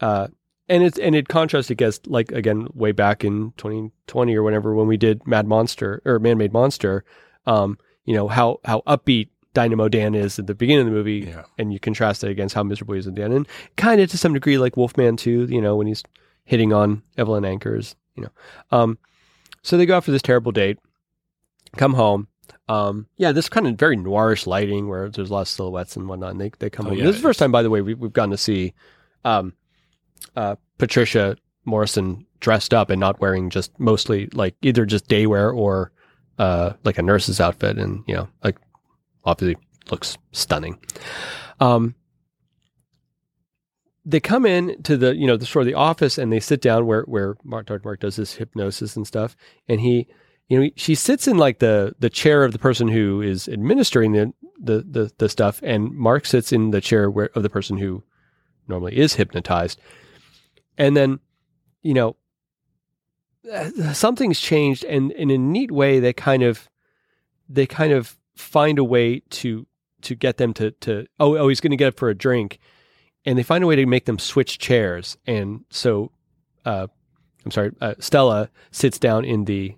uh, and it's and it contrasts against like again way back in 2020 or whenever when we did Mad Monster or Man Made Monster. Um, you know how how upbeat Dynamo Dan is at the beginning of the movie, Yeah. and you contrast it against how miserable he is at the end, and kind of to some degree like Wolfman too. You know when he's hitting on Evelyn Ankers. You know, um, so they go out for this terrible date, come home. Um, yeah, this kind of very noirish lighting where there's a lot of silhouettes and whatnot. And they they come Oh, home. yeah, this is the first time, by the way, we, we've gotten to see um, uh, Patricia Morison dressed up and not wearing just mostly like either just day wear or uh, like a nurse's outfit, and you know, like obviously looks stunning. Um, they come in to the you know the sort of the office and they sit down where where Mark Dr. Mark does his hypnosis and stuff, and he you know she sits in like the the chair of the person who is administering the the the, the stuff, and Mark sits in the chair where of the person who normally is hypnotized, and then you know something's changed, and in a neat way they kind of they kind of find a way to to get them to to oh oh he's going to get up for a drink and they find a way to make them switch chairs and so uh i'm sorry uh, stella sits down in the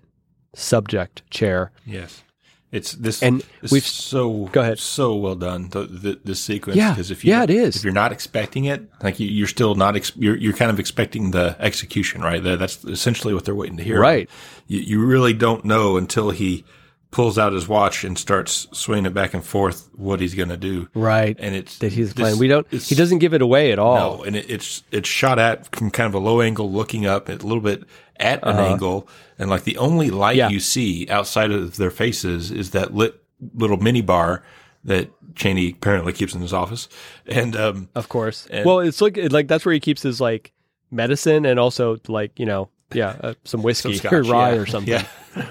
subject chair Yes. It's this, And we've- so go ahead. so well done. The, the this sequence, Yeah. because if you Yeah, it is. if you're not expecting it, like you, you're still not ex- you're you're kind of expecting the execution, right? That, that's essentially what they're waiting to hear. Right. You you really don't know until he pulls out his watch and starts swinging it back and forth what he's going to do. right And it's that he's playing we don't he doesn't give it away at all no, and it, it's it's shot at from kind of a low angle, looking up a little bit at an angle, and like the only light Uh-huh. Yeah. you see outside of their faces is that lit little mini bar that Chaney apparently keeps in his office, and um, of course And- well it's like like that's where he keeps his like medicine and also like you know yeah uh, some whiskey some or rye yeah. or something [LAUGHS] Yeah.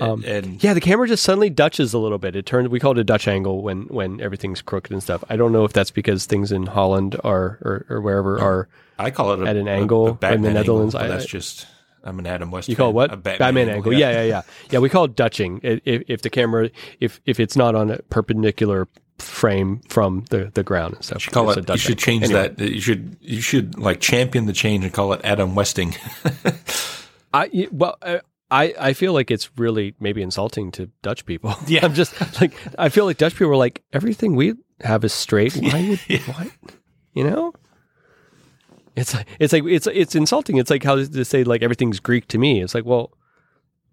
Um, and Yeah, the camera just suddenly dutches a little bit. It turned. We call it a Dutch angle when when everything's crooked and stuff. I don't know if that's because things in Holland are or, or wherever are. I call it a, at an angle a in the Netherlands, Angle, I- that's just I'm an Adam West. You call it fan. what? A Batman, angle. Yeah. yeah, yeah, yeah, We call it dutching if, if the camera if if it's not on a perpendicular frame from the, the ground and stuff. You should call it. You should change Anyway. that. You should you should like champion the change and call it Adam Westing. [LAUGHS] I well, uh, I I feel like it's really maybe insulting to Dutch people. [LAUGHS] Yeah. I'm just like I feel like Dutch people are like everything we have is straight. [LAUGHS] Why would what? You know? It's like it's like it's it's insulting. It's like how to say like everything's Greek to me. It's like well,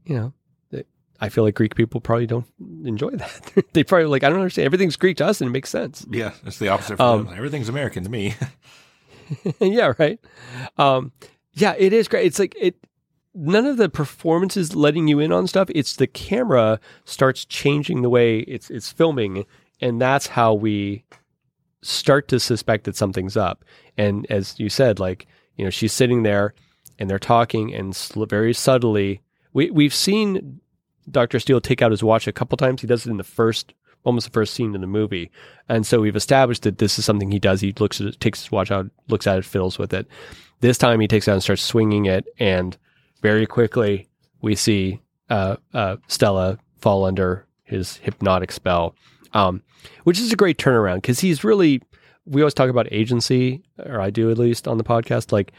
you know. it- I feel like Greek people probably don't enjoy that. [LAUGHS] they probably like I don't understand. Everything's Greek to us and it makes sense. yeah, it's the opposite. For Um, them. Everything's American to me. yeah, right. Um, yeah, it is great. It's like it. None of the performances letting you in on stuff. It's the camera starts changing the way it's it's filming, and that's how we start to suspect that something's up. And as you said, like you know, she's sitting there, and they're talking, and sl- very subtly, we we've seen Doctor Steele take out his watch a couple times. He does it in the first, almost the first scene in the movie, and so we've established that this is something he does. He looks at it, takes his watch out, looks at it, fiddles with it. This time he takes it out and starts swinging it, and very quickly we see uh, uh, Stella fall under his hypnotic spell, um, which is a great turnaround because he's really. We always talk about agency, or I do at least on the podcast. Like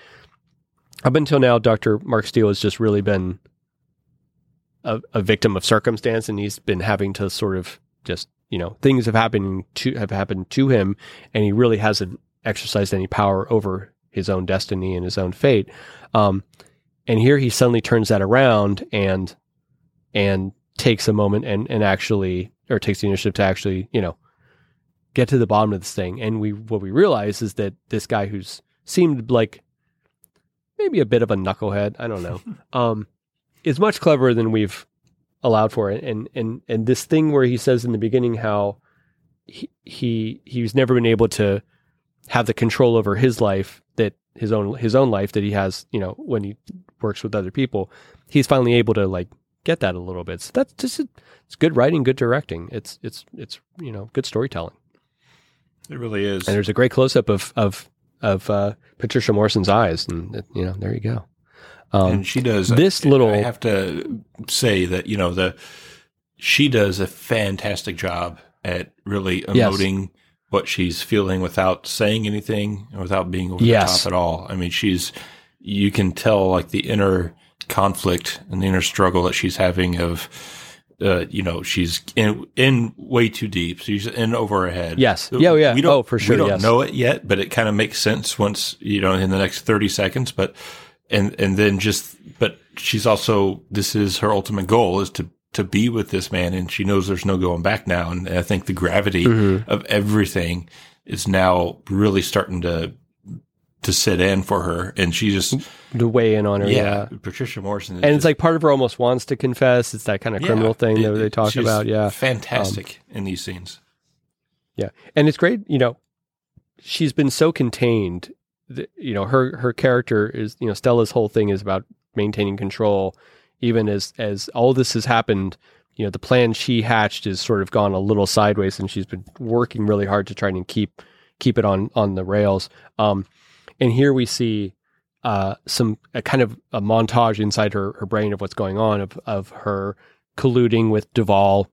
up until now, Doctor Mark Steele has just really been a, a victim of circumstance, and he's been having to sort of just you know things have happened to have happened to him, and he really hasn't exercised any power over his own destiny and his own fate. Um, and here he suddenly turns that around and and takes a moment and and actually or takes the initiative to actually you know get to the bottom of this thing. And we what we realize is that this guy who's seemed like maybe a bit of a knucklehead, I don't know, [LAUGHS] um, is much cleverer than we've allowed for it. And and and this thing where he says in the beginning how he he he's never been able to have the control over his life his own his own life that he has, you know, when he works with other people. He's finally able to like get that a little bit. So that's just it's good writing, good directing. It's it's it's you know good storytelling. It really is. And there's a great close up of of of uh, Patricia Morison's eyes, and you know there you go. Um, and she does this I- little- I have to say that you know the she does a fantastic job at really Yes. What she's feeling without saying anything and without being over Yes. the top at all. I mean, she's you can tell like the inner conflict and the inner struggle that she's having of. Uh, you know, she's in in way too deep. She's in over her head. Yes. Yeah, yeah. We don't, Oh, for sure, We don't yes. know it yet, but it kind of makes sense once you know in the next thirty seconds. But and and then just but she's also this is her ultimate goal is to to be with this man and she knows there's no going back now and i think the gravity Mm-hmm. of everything is now really starting to to sit in for her and she just to weigh in on her, yeah, yeah. patricia morison is And it's just- like part of her almost wants to confess. It's that kind of criminal yeah, thing that they talk about. Yeah. fantastic in these scenes Yeah, and it's great. You know, she's been so contained. That, you know, her her character is. You know, Stella's whole thing is about maintaining control, even as as all this has happened. You know, the plan she hatched has sort of gone a little sideways, and she's been working really hard to try and keep keep it on on the rails. Um, and here we see uh, some a kind of a montage inside her her brain of what's going on of of her colluding with Duvall,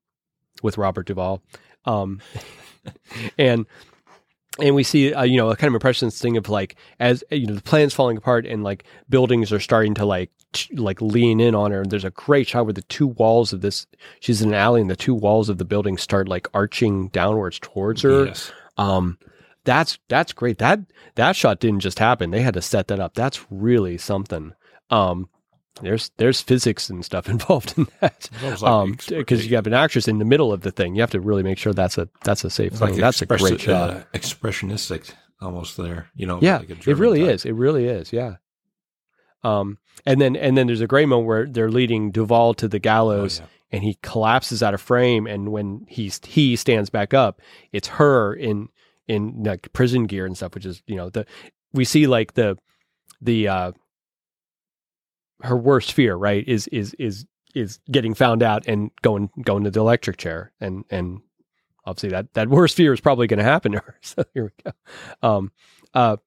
with Robert Duvall, um, [LAUGHS] and and we see uh, you know a kind of impressionist thing of like as you know the plan's falling apart and like buildings are starting to like like lean in on her and there's a great shot where the two walls of this she's in an alley and the two walls of the building start like arching downwards towards her. Yes. Um that's that's great. That that shot didn't just happen. They had to set that up. That's really something. Um there's there's physics and stuff [LAUGHS] involved in that. It's like um because you have an actress in the middle of the thing. You have to really make sure that's a that's a safe thing like that's a great shot uh, expressionistic almost there you know yeah like it really type. is. It really is. Yeah um and then and then there's a great moment where they're leading Duval to the Oh, gallows yeah. and he collapses out of frame. And when he's he stands back up it's her in in like prison gear and stuff which is you know the we see like the the uh her worst fear right is is is is getting found out and going going to the electric chair. And and obviously that that worst fear is probably going to happen to her. [LAUGHS] So here we go. Um uh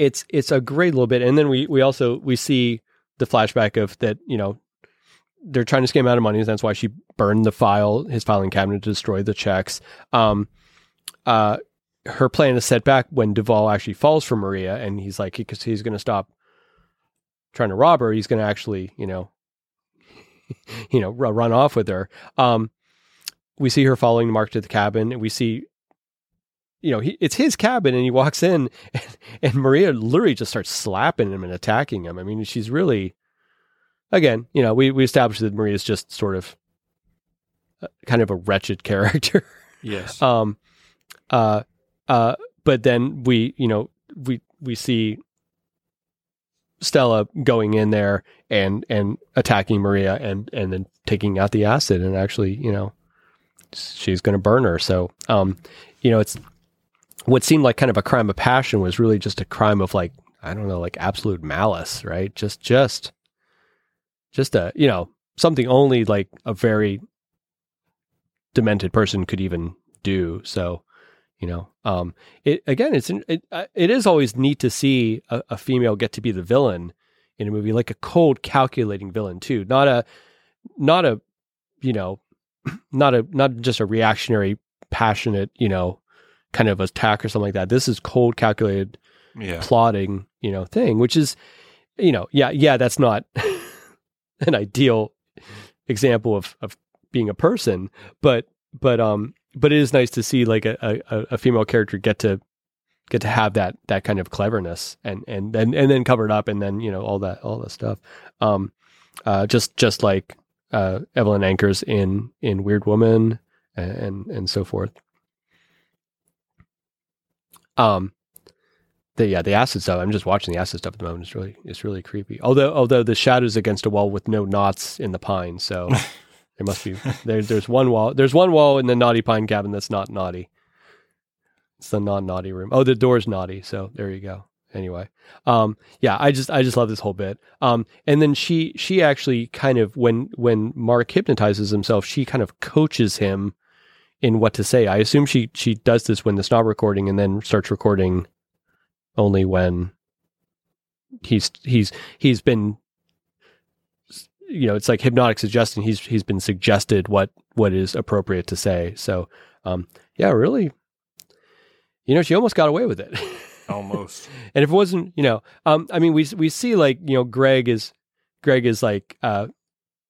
it's it's a great little bit and then we we also we see the flashback of that you know they're trying to scam out of money. That's why she burned the file, his filing cabinet, to destroy the checks. Um, uh, her plan is set back when Duvall actually falls for Maria, and he's like, because he's going to stop trying to rob her, he's going to actually, you know, [LAUGHS] you know, run off with her. Um, we see her following Mark to the cabin, and we see, you know, he, it's his cabin, and he walks in, [LAUGHS] and, and Maria literally just starts slapping him and attacking him. I mean, she's really, again, you know, we we established that Maria's just sort of kind of a wretched [LAUGHS] character. Yes. um. Uh. Uh. But then we, you know, we we see Stella going in there and and attacking Maria and and then taking out the acid and actually you know she's going to burn her. So um you know it's what seemed like kind of a crime of passion was really just a crime of like I don't know like absolute malice, right? Just just just a you know something only like a very demented person could even do. So you know um it again it's it, uh, it is always neat to see a, a, female get to be the villain in a movie like a cold calculating villain too not a not a you know [CLEARS THROAT] not a not just a reactionary passionate you know kind of attack or something like that. This is cold calculated yeah. plotting you know thing which is you know yeah yeah that's not [LAUGHS] an ideal example of of being a person but but um but it is nice to see like a, a, a female character get to get to have that that kind of cleverness and and and, and then covered up and then you know all that all that stuff. Um uh just just like uh Evelyn Ankers in in Weird Woman and and, and so forth um the yeah the acid stuff i'm just watching the acid stuff at the moment it's really it's really creepy although although the shadows against a wall with no knots in the pine so [LAUGHS] There must be there, there's one wall. There's one wall in the naughty pine cabin that's not naughty. It's the non naughty room. Oh, the door's naughty. So there you go. Anyway, um, yeah, I just I just love this whole bit. Um, and then she she actually kind of when when Mark hypnotizes himself, she kind of coaches him in what to say. I assume she she does this when the not recording, and then starts recording only when he's he's he's been you know, it's like hypnotic suggestion. He's he's been suggested what what is appropriate to say. So, um, yeah, really, you know, she almost got away with it. [LAUGHS] Almost. and if it wasn't, you know, um, I mean, we we see like you know, Gregg is Gregg is like uh,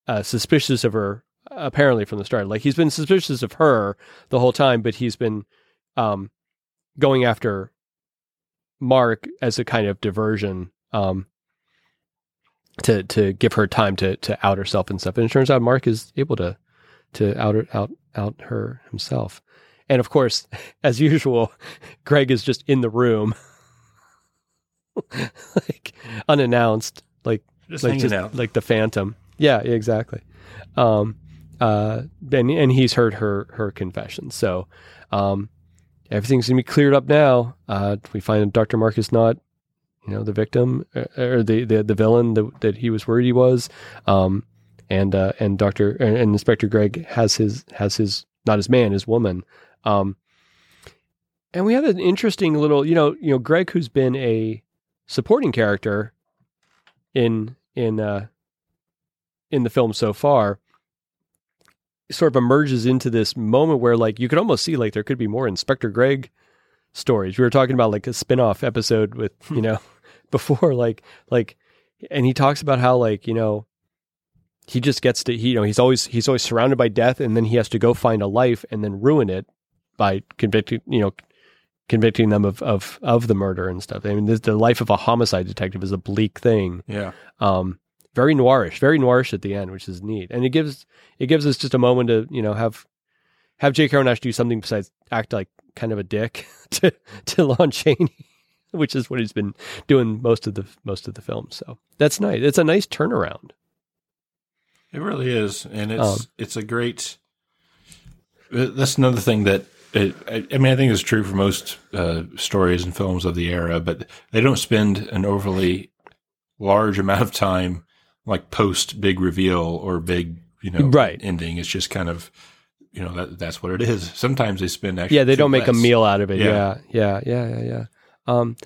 uh, suspicious of her apparently from the start. Like he's been suspicious of her the whole time, but he's been um, going after Mark as a kind of diversion. Um, to to give her time to to out herself and stuff. And it turns out Mark is able to to out her, out out her himself. And of course, [LAUGHS] as usual, [LAUGHS] Gregg is just in the room, [LAUGHS] like unannounced, like just like just out. like the Phantom. Yeah, exactly. Um, uh, and and he's heard her her confession. So, um, everything's gonna be cleared up now. Uh, we find Dr. Mark is not you know the victim uh, or the the, the villain that, that he was worried he was um, and uh, and Doctor and Inspector Gregg has his has his not his man his woman um, and we have an interesting little you know you know Gregg who's been a supporting character in in uh, in the film so far sort of emerges into this moment where like you could almost see like there could be more Inspector Gregg stories. We were talking about like a spin-off episode with, [LAUGHS] you know, before like like and he talks about how like, you know, he just gets to he, you know, he's always he's always surrounded by death and then he has to go find a life and then ruin it by convicting, you know, convicting them of of of the murder and stuff. I mean, the, the life of a homicide detective is a bleak thing. Yeah. Um very noirish, very noirish at the end, which is neat. And it gives it gives us just a moment to, you know, have have J. Naish do something besides act like kind of a dick [LAUGHS] to to Lon Chaney, [LAUGHS] which is what he's been doing most of the most of the film. So that's nice. It's a nice turnaround. It really is, and it's Um, it's a great. uh, That's another thing that it, I, I mean I think is true for most uh, stories and films of the era, but they don't spend an overly large amount of time like post big reveal or big you know Right. ending. It's just kind of you know that that's what it is. Sometimes they spend actually Yeah, they don't make a meal out of it. Yeah, Yeah. yeah, yeah, yeah, yeah. Um,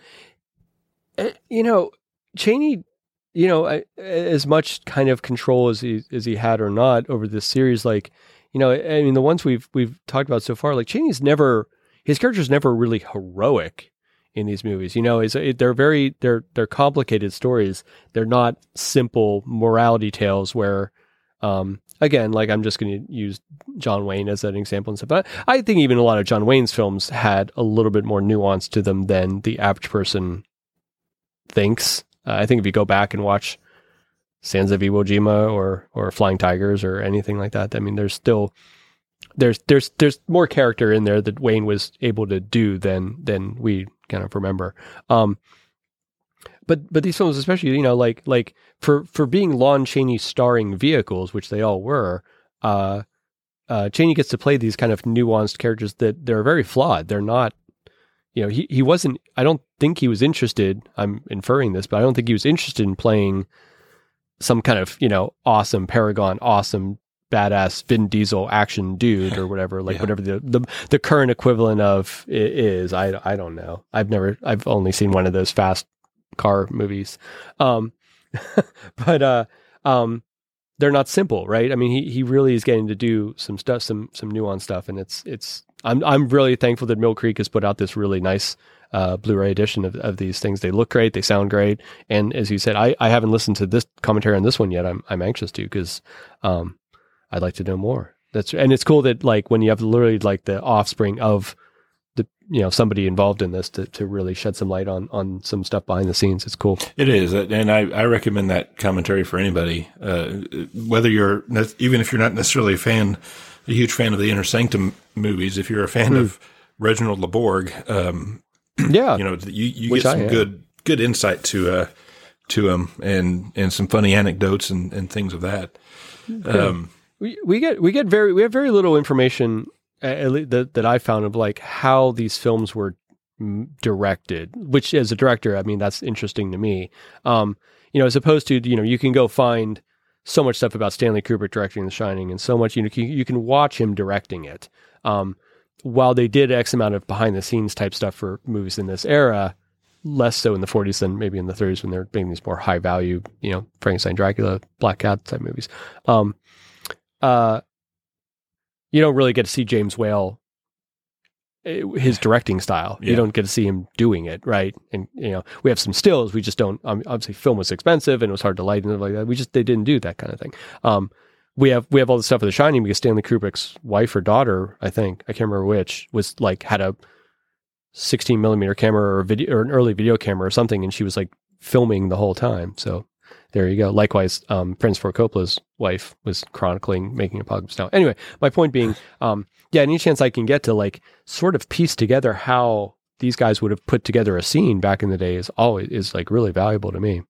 eh, you know, Chaney you know, as much kind of control as he as he had or not over this series, like you know, I mean, the ones we've we've talked about so far, like Chaney's never his character's never really heroic in these movies. You know, is they're very they're they're complicated stories. They're not simple morality tales where, um, again, like I'm just going to use John Wayne as an example and stuff. But I think even a lot of John Wayne's films had a little bit more nuance to them than the average person thinks. Uh, I think if you go back and watch Sands of Iwo Jima or or Flying Tigers or anything like that, I mean, there's still there's there's there's more character in there that Wayne was able to do than than we kind of remember. Um, but but these films, especially you know, like like for for being Lon Chaney starring vehicles, which they all were, uh, uh, Chaney gets to play these kind of nuanced characters that they're very flawed. They're not, you know, he he wasn't. I don't think he was interested. I'm inferring this, but I don't think he was interested in playing some kind of you know awesome paragon, awesome badass Vin Diesel action dude or whatever, like [LAUGHS] yeah. whatever the, the the current equivalent of is. I I don't know. I've never. I've only seen one of those fast car movies, um, [LAUGHS] but uh, um, they're not simple, right? I mean, he he really is getting to do some stuff, some some nuanced stuff, and it's it's. I'm I'm really thankful that Mill Creek has put out this really nice uh, Blu-ray edition of, of these things. They look great, they sound great, and as you said, I, I haven't listened to this commentary on this one yet. I'm I'm anxious to because um, I'd like to know more. That's and it's cool that like when you have literally like the offspring of the you know somebody involved in this to, to really shed some light on on some stuff behind the scenes. It's cool. It is, and I, I recommend that commentary for anybody, uh, whether you're even if you're not necessarily a fan, a huge fan of the Inner Sanctum movies. If you're a fan mm. of Reginald LeBorg, um, [CLEARS THROAT] yeah, you know you you get some good good insight to uh to him and and some funny anecdotes and and things of that. Okay. Um, we we get we get very we have very little information uh, that that I found of like how these films were directed. Which as a director, I mean that's interesting to me. Um, you know, as opposed to you know you can go find so much stuff about Stanley Kubrick directing The Shining, and so much you know you can watch him directing it. Um, while they did X amount of behind the scenes type stuff for movies in this era, less so in the 40s than maybe in the 30s when they're making these more high value, you know, Frankenstein, Dracula, Black Cat type movies. Um, uh, you don't really get to see James Whale eh, his directing style. Yeah. You don't get to see him doing it, right? And you know, we have some stills. We just don't. Um, obviously, film was expensive and it was hard to light and stuff like that. We just they didn't do that kind of thing. Um, we have we have all the stuff of The Shining because Stanley Kubrick's wife or daughter, I think I can't remember which, was like had a 16 millimeter camera or video or an early video camera or something, and she was like filming the whole time. So there you go. Likewise, um, Francis Ford Coppola's wife was chronicling making a Apocalypse Now. Anyway, my point being, [SIGHS] um, yeah, any chance I can get to like sort of piece together how these guys would have put together a scene back in the day is always is like really valuable to me.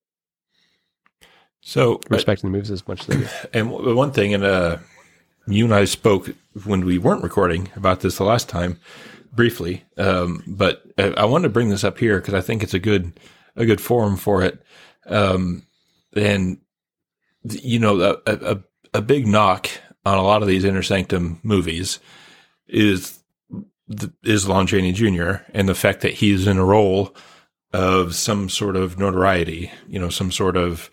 So respecting uh, the movies as much as they do. [CLEARS THROAT] And one thing, and uh, you and I spoke when we weren't recording about this the last time briefly, um, but I, I wanted to bring this up here because I think it's a good a good forum for it. Um, and you know a, a, a big knock on a lot of these inner sanctum movies is is Lon Chaney Jr. and the fact that he's in a role of some sort of notoriety, you know, some sort of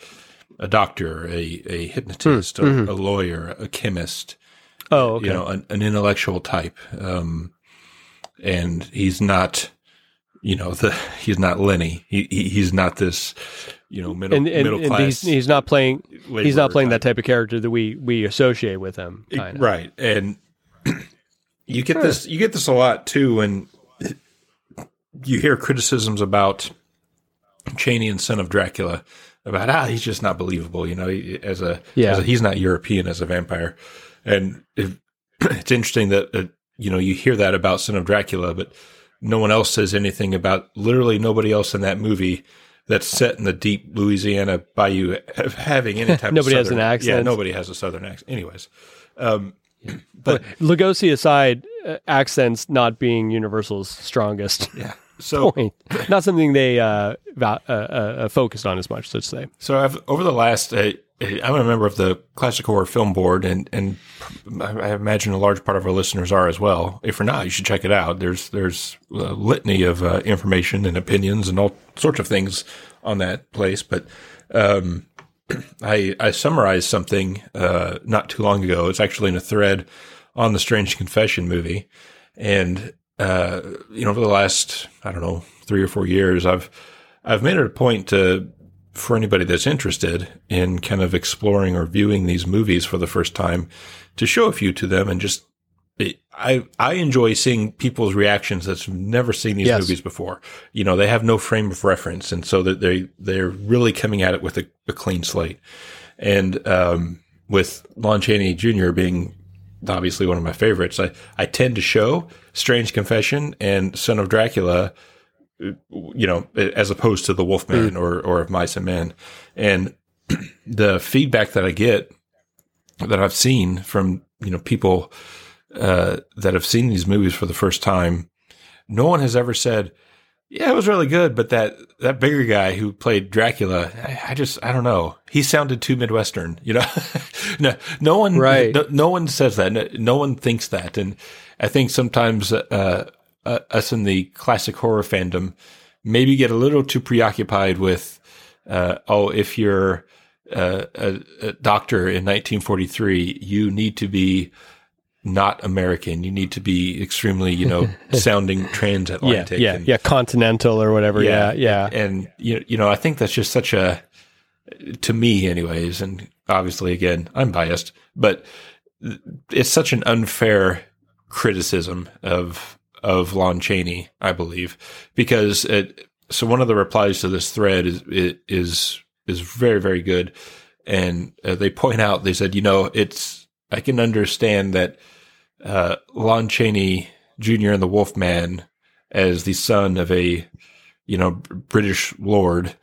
a doctor, a, a hypnotist, mm, mm-hmm. a, a, lawyer, a chemist. Oh, okay. You know, an, an intellectual type. Um, and he's not, you know, the, [LAUGHS] he's not Lenny. He, he he's not this, you know middle and, and, middle class. He's, he's, not playing. He's not playing type. that type of character that we we associate with him. Right, and [CLEARS THROAT] you get this you get this a lot too when [CLEARS THROAT] you hear criticisms about Chaney and Son of Dracula about ah he's just not believable. You know, as a yeah as a, he's not European as a vampire, and it, [CLEARS THROAT] it's interesting that uh, you know you hear that about Son of Dracula, but no one else says anything about literally nobody else in that movie that's set in the deep Louisiana bayou having any type [LAUGHS] nobody of has an accent. Yeah, nobody has a southern accent. Anyways, um, [CLEARS THROAT] but Lugosi aside, uh, accents not being Universal's strongest. Yeah. [LAUGHS] So point. not something they uh, uh, uh, focused on as much, let's say. So I've over the last uh, I'm a member of the Classic Horror Film Board, and and I imagine a large part of our listeners are as well. If you're not, you should check it out. There's there's a litany of uh, information and opinions and all sorts of things on that place, but um, [CLEARS THROAT] I I summarized something uh, not too long ago. It's actually in a thread on the Strange Confession movie, and uh, you know, over the last I don't know three or four years, I've I've made it a point to for anybody that's interested in kind of exploring or viewing these movies for the first time to show a few to them and just I I enjoy seeing people's reactions that's never seen these yes. movies before. You know, they have no frame of reference, and so that they they're really coming at it with a, a clean slate. And um, with Lon Chaney Jr. being obviously one of my favorites, I I tend to show Strange Confession and Son of Dracula, you know, as opposed to The Wolfman mm. or or Mice and Men, and [CLEARS THROAT] the feedback that I get that I've seen from you know people uh, that have seen these movies for the first time, no one has ever said, "Yeah, it was really good," but that that bigger guy who played Dracula, I, I just I don't know. He sounded too midwestern, you know. [LAUGHS] no, no one, right? No, no, one says that. No, no, one thinks that, and I think sometimes uh, uh, us in the classic horror fandom maybe get a little too preoccupied with, uh, oh, if you're a, a, doctor in 1943, you need to be not American. You need to be extremely, you know, [LAUGHS] sounding transatlantic. Yeah, yeah, and, yeah, continental or whatever. Yeah, yeah. yeah. And, you you know, I think that's just such a, to me, anyways, and obviously, again, I'm biased, but it's such an unfair criticism of of Lon Chaney, I believe, because it. So one of the replies to this thread is is is very very good, and uh, they point out they said, you know, it's I can understand that uh, Lon Chaney Jr. and the Wolfman as the son of a you know British lord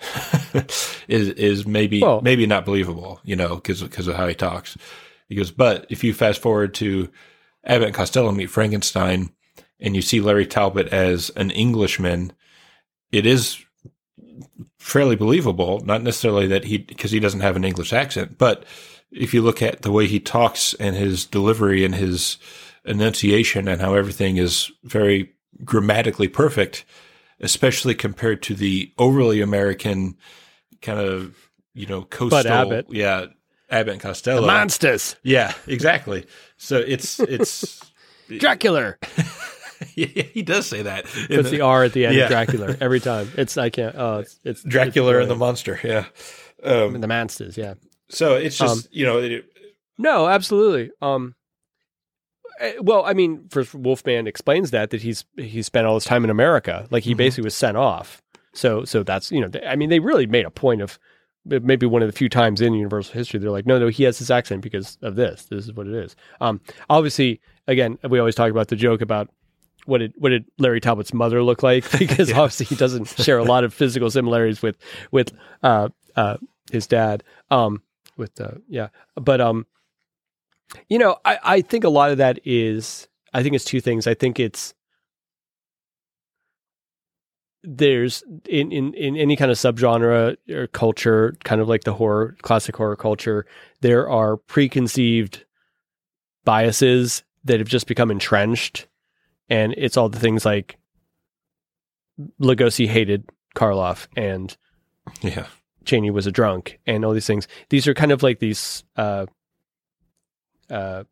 [LAUGHS] is is maybe well, maybe not believable, you know, because because of how he talks. He goes, but if you fast forward to Abbott and Costello meet Frankenstein, and you see Larry Talbot as an Englishman, it is fairly believable. Not necessarily that he because he doesn't have an English accent, but if you look at the way he talks and his delivery and his enunciation and how everything is very grammatically perfect, especially compared to the overly American kind of, you know, coastal. Abbott. Yeah. Abbott and Costello. The monsters. Yeah, exactly. So it's, it's [LAUGHS] Dracula. [LAUGHS] [LAUGHS] yeah, he does say that. Puts the, the, R at the end yeah. of Dracula every time. It's, I can't, oh, it's, [LAUGHS] it's Dracula it's and the monster. Yeah. Um, the monsters. Yeah. So it's just, um, you know, it, no, absolutely. Um, Eh, well, I mean, for Wolfman explains that that he's he spent all his time in America, like he mm-hmm. basically was sent off. So so that's you know, I mean, they really made a point of maybe one of the few times in Universal history they're like, no, no, he has this accent because of this. This is what it is. Um, obviously, again, we always talk about the joke about what did what did Larry Talbot's mother look like [LAUGHS] because yeah. obviously he doesn't share a lot of physical similarities with with uh, uh, his dad. Um, with uh, yeah, but um, you know, I, I think a lot of that is, I think it's two things. I think it's, there's in, in, in any kind of subgenre or culture, kind of like the horror, classic horror culture, there are preconceived biases that have just become entrenched. And it's all the things like Lugosi hated Karloff and yeah. Chaney was a drunk and all these things. These are kind of like these uh, uh,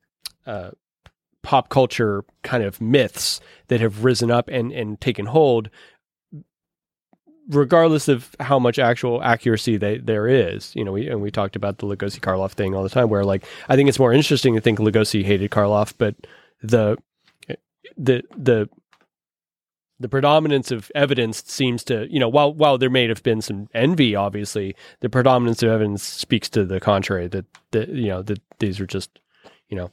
uh, pop culture kind of myths that have risen up and, and taken hold, regardless of how much actual accuracy they, there is. You know, we, and we talked about the Lugosi Karloff thing all the time, where like I think it's more interesting to think Lugosi hated Karloff, but the the the the predominance of evidence seems to, you know, while while there may have been some envy, obviously, the predominance of evidence speaks to the contrary. That that you know that these are just you know,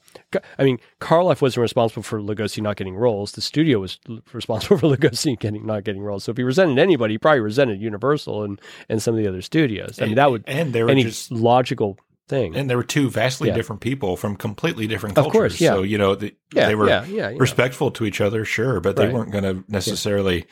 I mean, Karloff wasn't responsible for Lugosi not getting roles. The studio was responsible [LAUGHS] for Lugosi getting not getting roles. So if he resented anybody, he probably resented Universal and and some of the other studios. I mean, that would and there were any just, logical thing. And there were two vastly yeah. different people from completely different cultures. Of course, yeah. So you know, the, yeah, they were respectful to each other, sure, but right. they weren't going to necessarily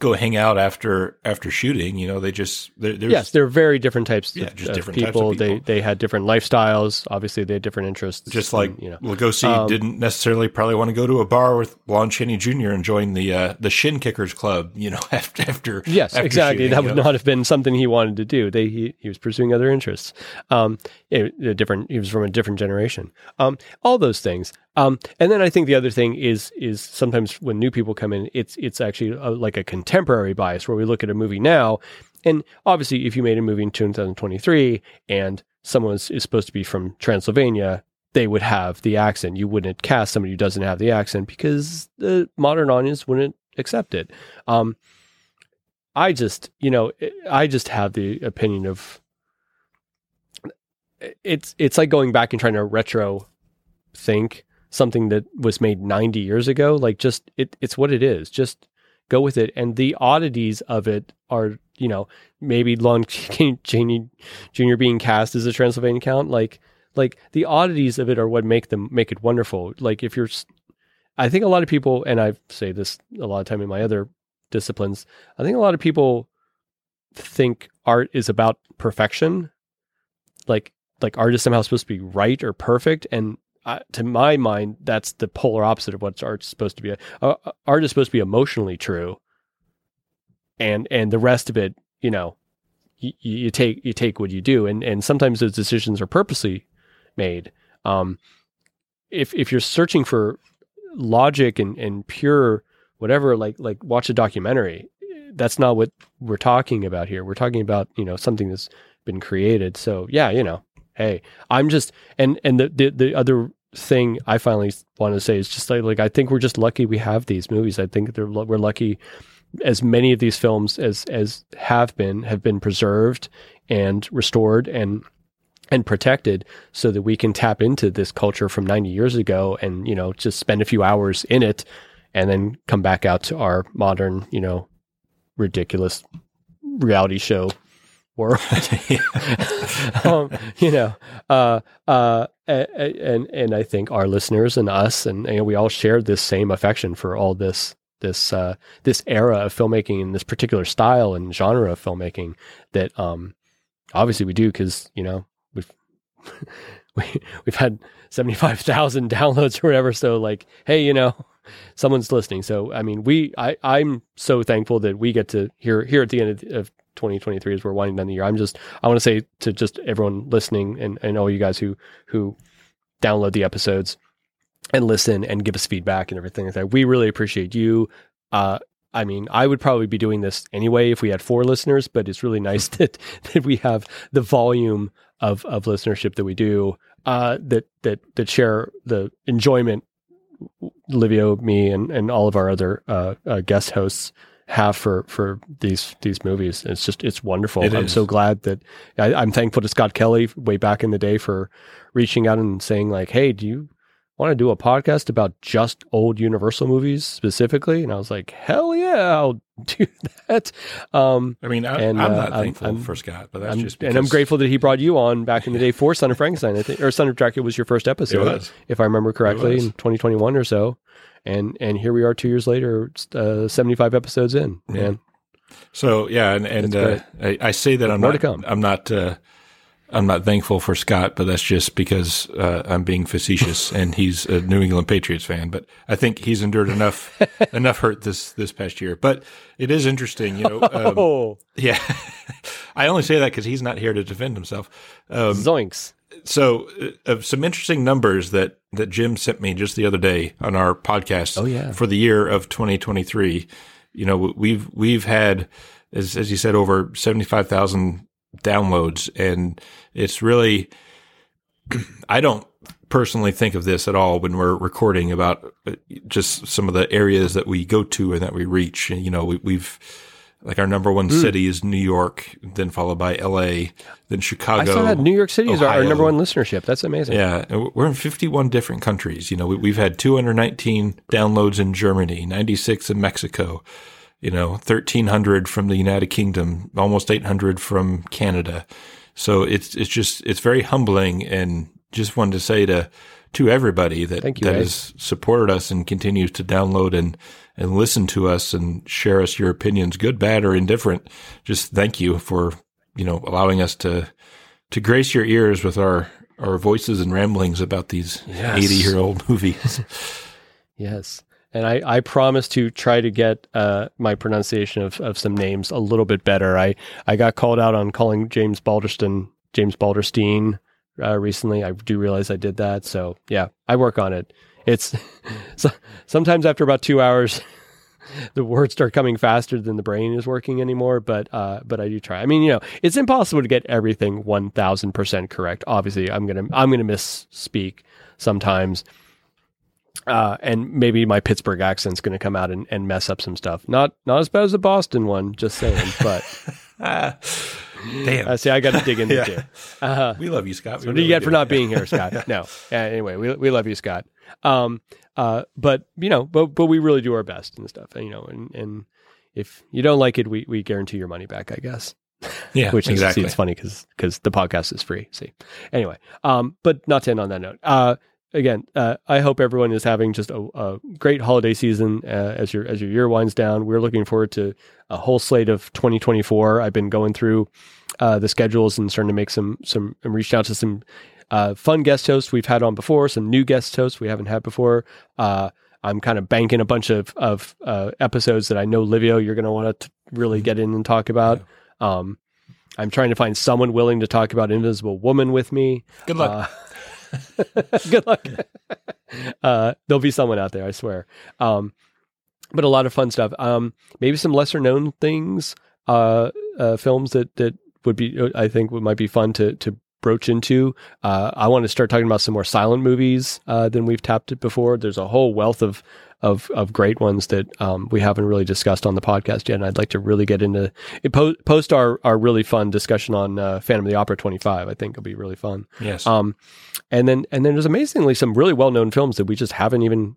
go hang out after after shooting. You know, they just they're, they're yes, they're very different types Yeah, of, just different types of people. people. They they had different lifestyles. Obviously, they had different interests. just like and, you know. Lugosi Um, didn't necessarily probably want to go to a bar with Lon Chaney Jr. and join the uh, the Shin Kickers Club. You know, [LAUGHS] after after Yes, after exactly. shooting, that would know. not have been something he wanted to do. They he, he was pursuing other interests. Um, a different. He was from a different generation. Um, all those things. Um, and then I think the other thing is is sometimes when new people come in, it's it's actually a, like a contemporary bias where we look at a movie now, and obviously if you made a movie in 2023 and someone is, supposed to be from Transylvania, they would have the accent. You wouldn't cast somebody who doesn't have the accent because the modern audience wouldn't accept it. Um, I just, you know, I just have the opinion of it's it's like going back and trying to retro think something that was made 90 years ago like just it it's what it is. Just go with it. And the oddities of it are you know maybe Lon [LAUGHS] Chaney Jr. being cast as a Transylvanian count like like the oddities of it are what make them make it wonderful. Like if you're I think a lot of people and I say this a lot of time in my other disciplines I think a lot of people think art is about perfection. Like like art is somehow supposed to be right or perfect and to my mind that's the polar opposite of what art's supposed to be. Uh, uh, art is supposed to be emotionally true and and the rest of it you know you, you take you take what you do. And and sometimes those decisions are purposely made. Um if if you're searching for logic and and pure whatever like like watch a documentary that's not what we're talking about here. We're talking about you know something that's been created. So yeah you know hey i'm just and and the the, the other thing i finally want to say is just like, like i think we're just lucky we have these movies. I think they're, we're lucky as many of these films as as have been have been preserved and restored and and protected so that we can tap into this culture from 90 years ago and you know just spend a few hours in it and then come back out to our modern you know ridiculous reality show world. [LAUGHS] [LAUGHS] Um, you know uh uh and and i think our listeners and us and, and we all share this same affection for all this this uh this era of filmmaking and this particular style and genre of filmmaking that um obviously we do because you know we've [LAUGHS] we, we've had 75,000 downloads or whatever. So like hey you know someone's listening. So i mean we i i'm so thankful that we get to hear here at the end of, of 2023 as we're winding down the year i'm just i want to say to just everyone listening and, and all you guys who who download the episodes and listen and give us feedback and everything like that we really appreciate you uh I mean, I would probably be doing this anyway if we had four listeners, but it's really nice [LAUGHS] that that we have the volume of of listenership that we do. Uh, that that that share the enjoyment Livio, me, and and all of our other uh, uh, guest hosts have for for these these movies. It's just it's wonderful. It I'm is. so glad that I, I'm thankful to Scott Kelly way back in the day for reaching out and saying like, "Hey, do you want to do a podcast about just old Universal movies specifically?" And I was like, "Hell yeah, I'll [LAUGHS] do that." Um, I mean, I, I'm uh, not thankful I'm- for Scott, but that's I'm- just and I'm grateful that he brought you on back in the day for Son of [LAUGHS] Frankenstein. I think, or Son of Dracula was your first It episode, was. if I remember correctly, in 2021 or so. And and here we are, two years later, uh, 75 episodes in. Man, So yeah, and and uh, I, I say that I'm More not to come. I'm not uh, I'm not thankful for Scott, but that's just because uh, I'm being facetious, [LAUGHS] and he's a New England Patriots fan. But I think he's endured enough [LAUGHS] enough hurt this this past year. But it is interesting, you know. [LAUGHS] Um, oh, yeah, I only say that because he's not here to defend himself. Um, zoinks! So, uh, some interesting numbers that that Jim sent me just the other day on our podcast. Oh, yeah. for the year of 2023. You know, we've we've had, as as you said, over 75,000 downloads, and it's really. [CLEARS THROAT] I don't personally think of this at all when we're recording about uh, just some of the areas that we go to and that we reach. And, you know, we, we've like our number one mm. city is New York, then followed by L.A., then Chicago. I saw that New York City is our, number one listenership. That's amazing. Yeah, we're in 51 different countries. You know, we, we've had 219 downloads in Germany, 96 in Mexico, you know, 1,300 from the United Kingdom, almost 800 from Canada. So it's it's just it's very humbling, and just wanted to say to to everybody that you, that Ed. has supported us and continues to download and and listen to us and share us your opinions, good, bad, or indifferent. Just thank you for, you know, allowing us to, to grace your ears with our, our voices and ramblings about these 80 Yes. year old [LAUGHS] movies. Yes. And I, I promise to try to get uh, my pronunciation of, of some names a little bit better. I, I got called out on calling James Balderston James Balderstein uh, recently. I do realize I did that. So yeah, I work on it. It's [LAUGHS] so, sometimes after about two hours, [LAUGHS] the words start coming faster than the brain is working anymore. But uh, but I do try. I mean, you know, it's impossible to get everything one thousand percent correct. Obviously, I'm gonna I'm gonna misspeak sometimes uh, and maybe my Pittsburgh accent's going to come out and, and mess up some stuff. Not not as bad as the Boston one, just saying. But ah, [LAUGHS] damn. uh, see, I got to dig into Yeah. too. Uh, we love you, Scott. We what do you really get for not being here, Scott? No. Uh, anyway, we we love you, Scott. Um, uh, but you know, but but we really do our best and stuff. And, you know, and and if you don't like it, we we guarantee your money back. I guess. Yeah, [LAUGHS] which is exactly. see, it's funny because the podcast is free. See, anyway, um, but not to end on that note. Uh, again, uh, I hope everyone is having just a, a great holiday season uh, as your as your year winds down. We're looking forward to a whole slate of 2024. I've been going through uh, the schedules and starting to make some some and reached out to some uh, fun guest hosts we've had on before, some new guest hosts we haven't had before. Uh, I'm kind of banking a bunch of of uh, episodes that I know Livio you're going to want to really get in and talk about. Um, I'm trying to find someone willing to talk about Invisible Woman with me. Good luck. Uh, [LAUGHS] good luck. [LAUGHS] uh, there'll be someone out there, I swear. Um, but a lot of fun stuff. Um, maybe some lesser known things, uh, uh, films that that would be, I think, would might be fun to to broach into. Uh, I want to start talking about some more silent movies uh, than we've tapped it before. There's a whole wealth of of of great ones that um, we haven't really discussed on the podcast yet, and I'd like to really get into it. Po- post our our really fun discussion on uh, Phantom of the Opera 25. I think it'll be really fun. yes. Um, and then and then there's amazingly some really well known films that we just haven't even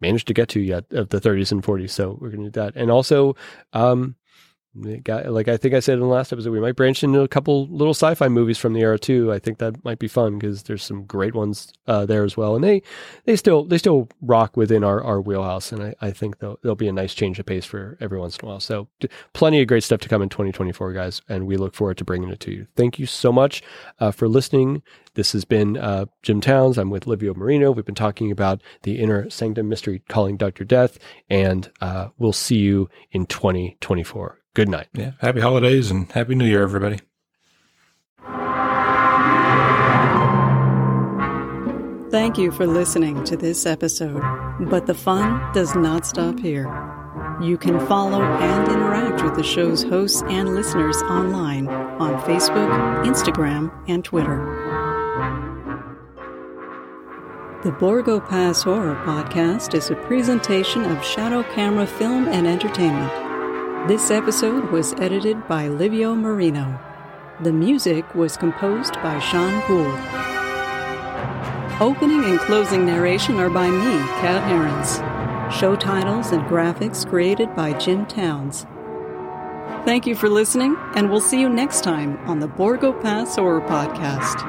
managed to get to yet of the 30s and 40s. So we're gonna do that, and also, um, got, like I think I said in the last episode, we might branch into a couple little sci-fi movies from the era too. I think that might be fun because there's some great ones uh, there as well, and they they still they still rock within our, our wheelhouse, and I, I think they'll, they'll be a nice change of pace for every once in a while. So d- plenty of great stuff to come in 2024, guys, and we look forward to bringing it to you. Thank you so much uh, for listening. This has been uh, Jim Towns. I'm with Livio Marino. We've been talking about the inner sanctum mystery calling Dr. Death, and uh, we'll see you in 2024. Good night. yeah. Happy holidays and happy New Year, everybody. Thank you for listening to this episode. But the fun does not stop here. You can follow and interact with the show's hosts and listeners online on Facebook, Instagram, and Twitter. The Borgo Pass Horror Podcast is a presentation of Shadow Camera Film and Entertainment. This episode was edited by Livio Marino. The music was composed by Sean Gould. Opening and closing narration are by me, Kat Herons. Show titles and graphics created by Jim Towns. Thank you for listening, and we'll see you next time on the Borgo Pass Horror Podcast.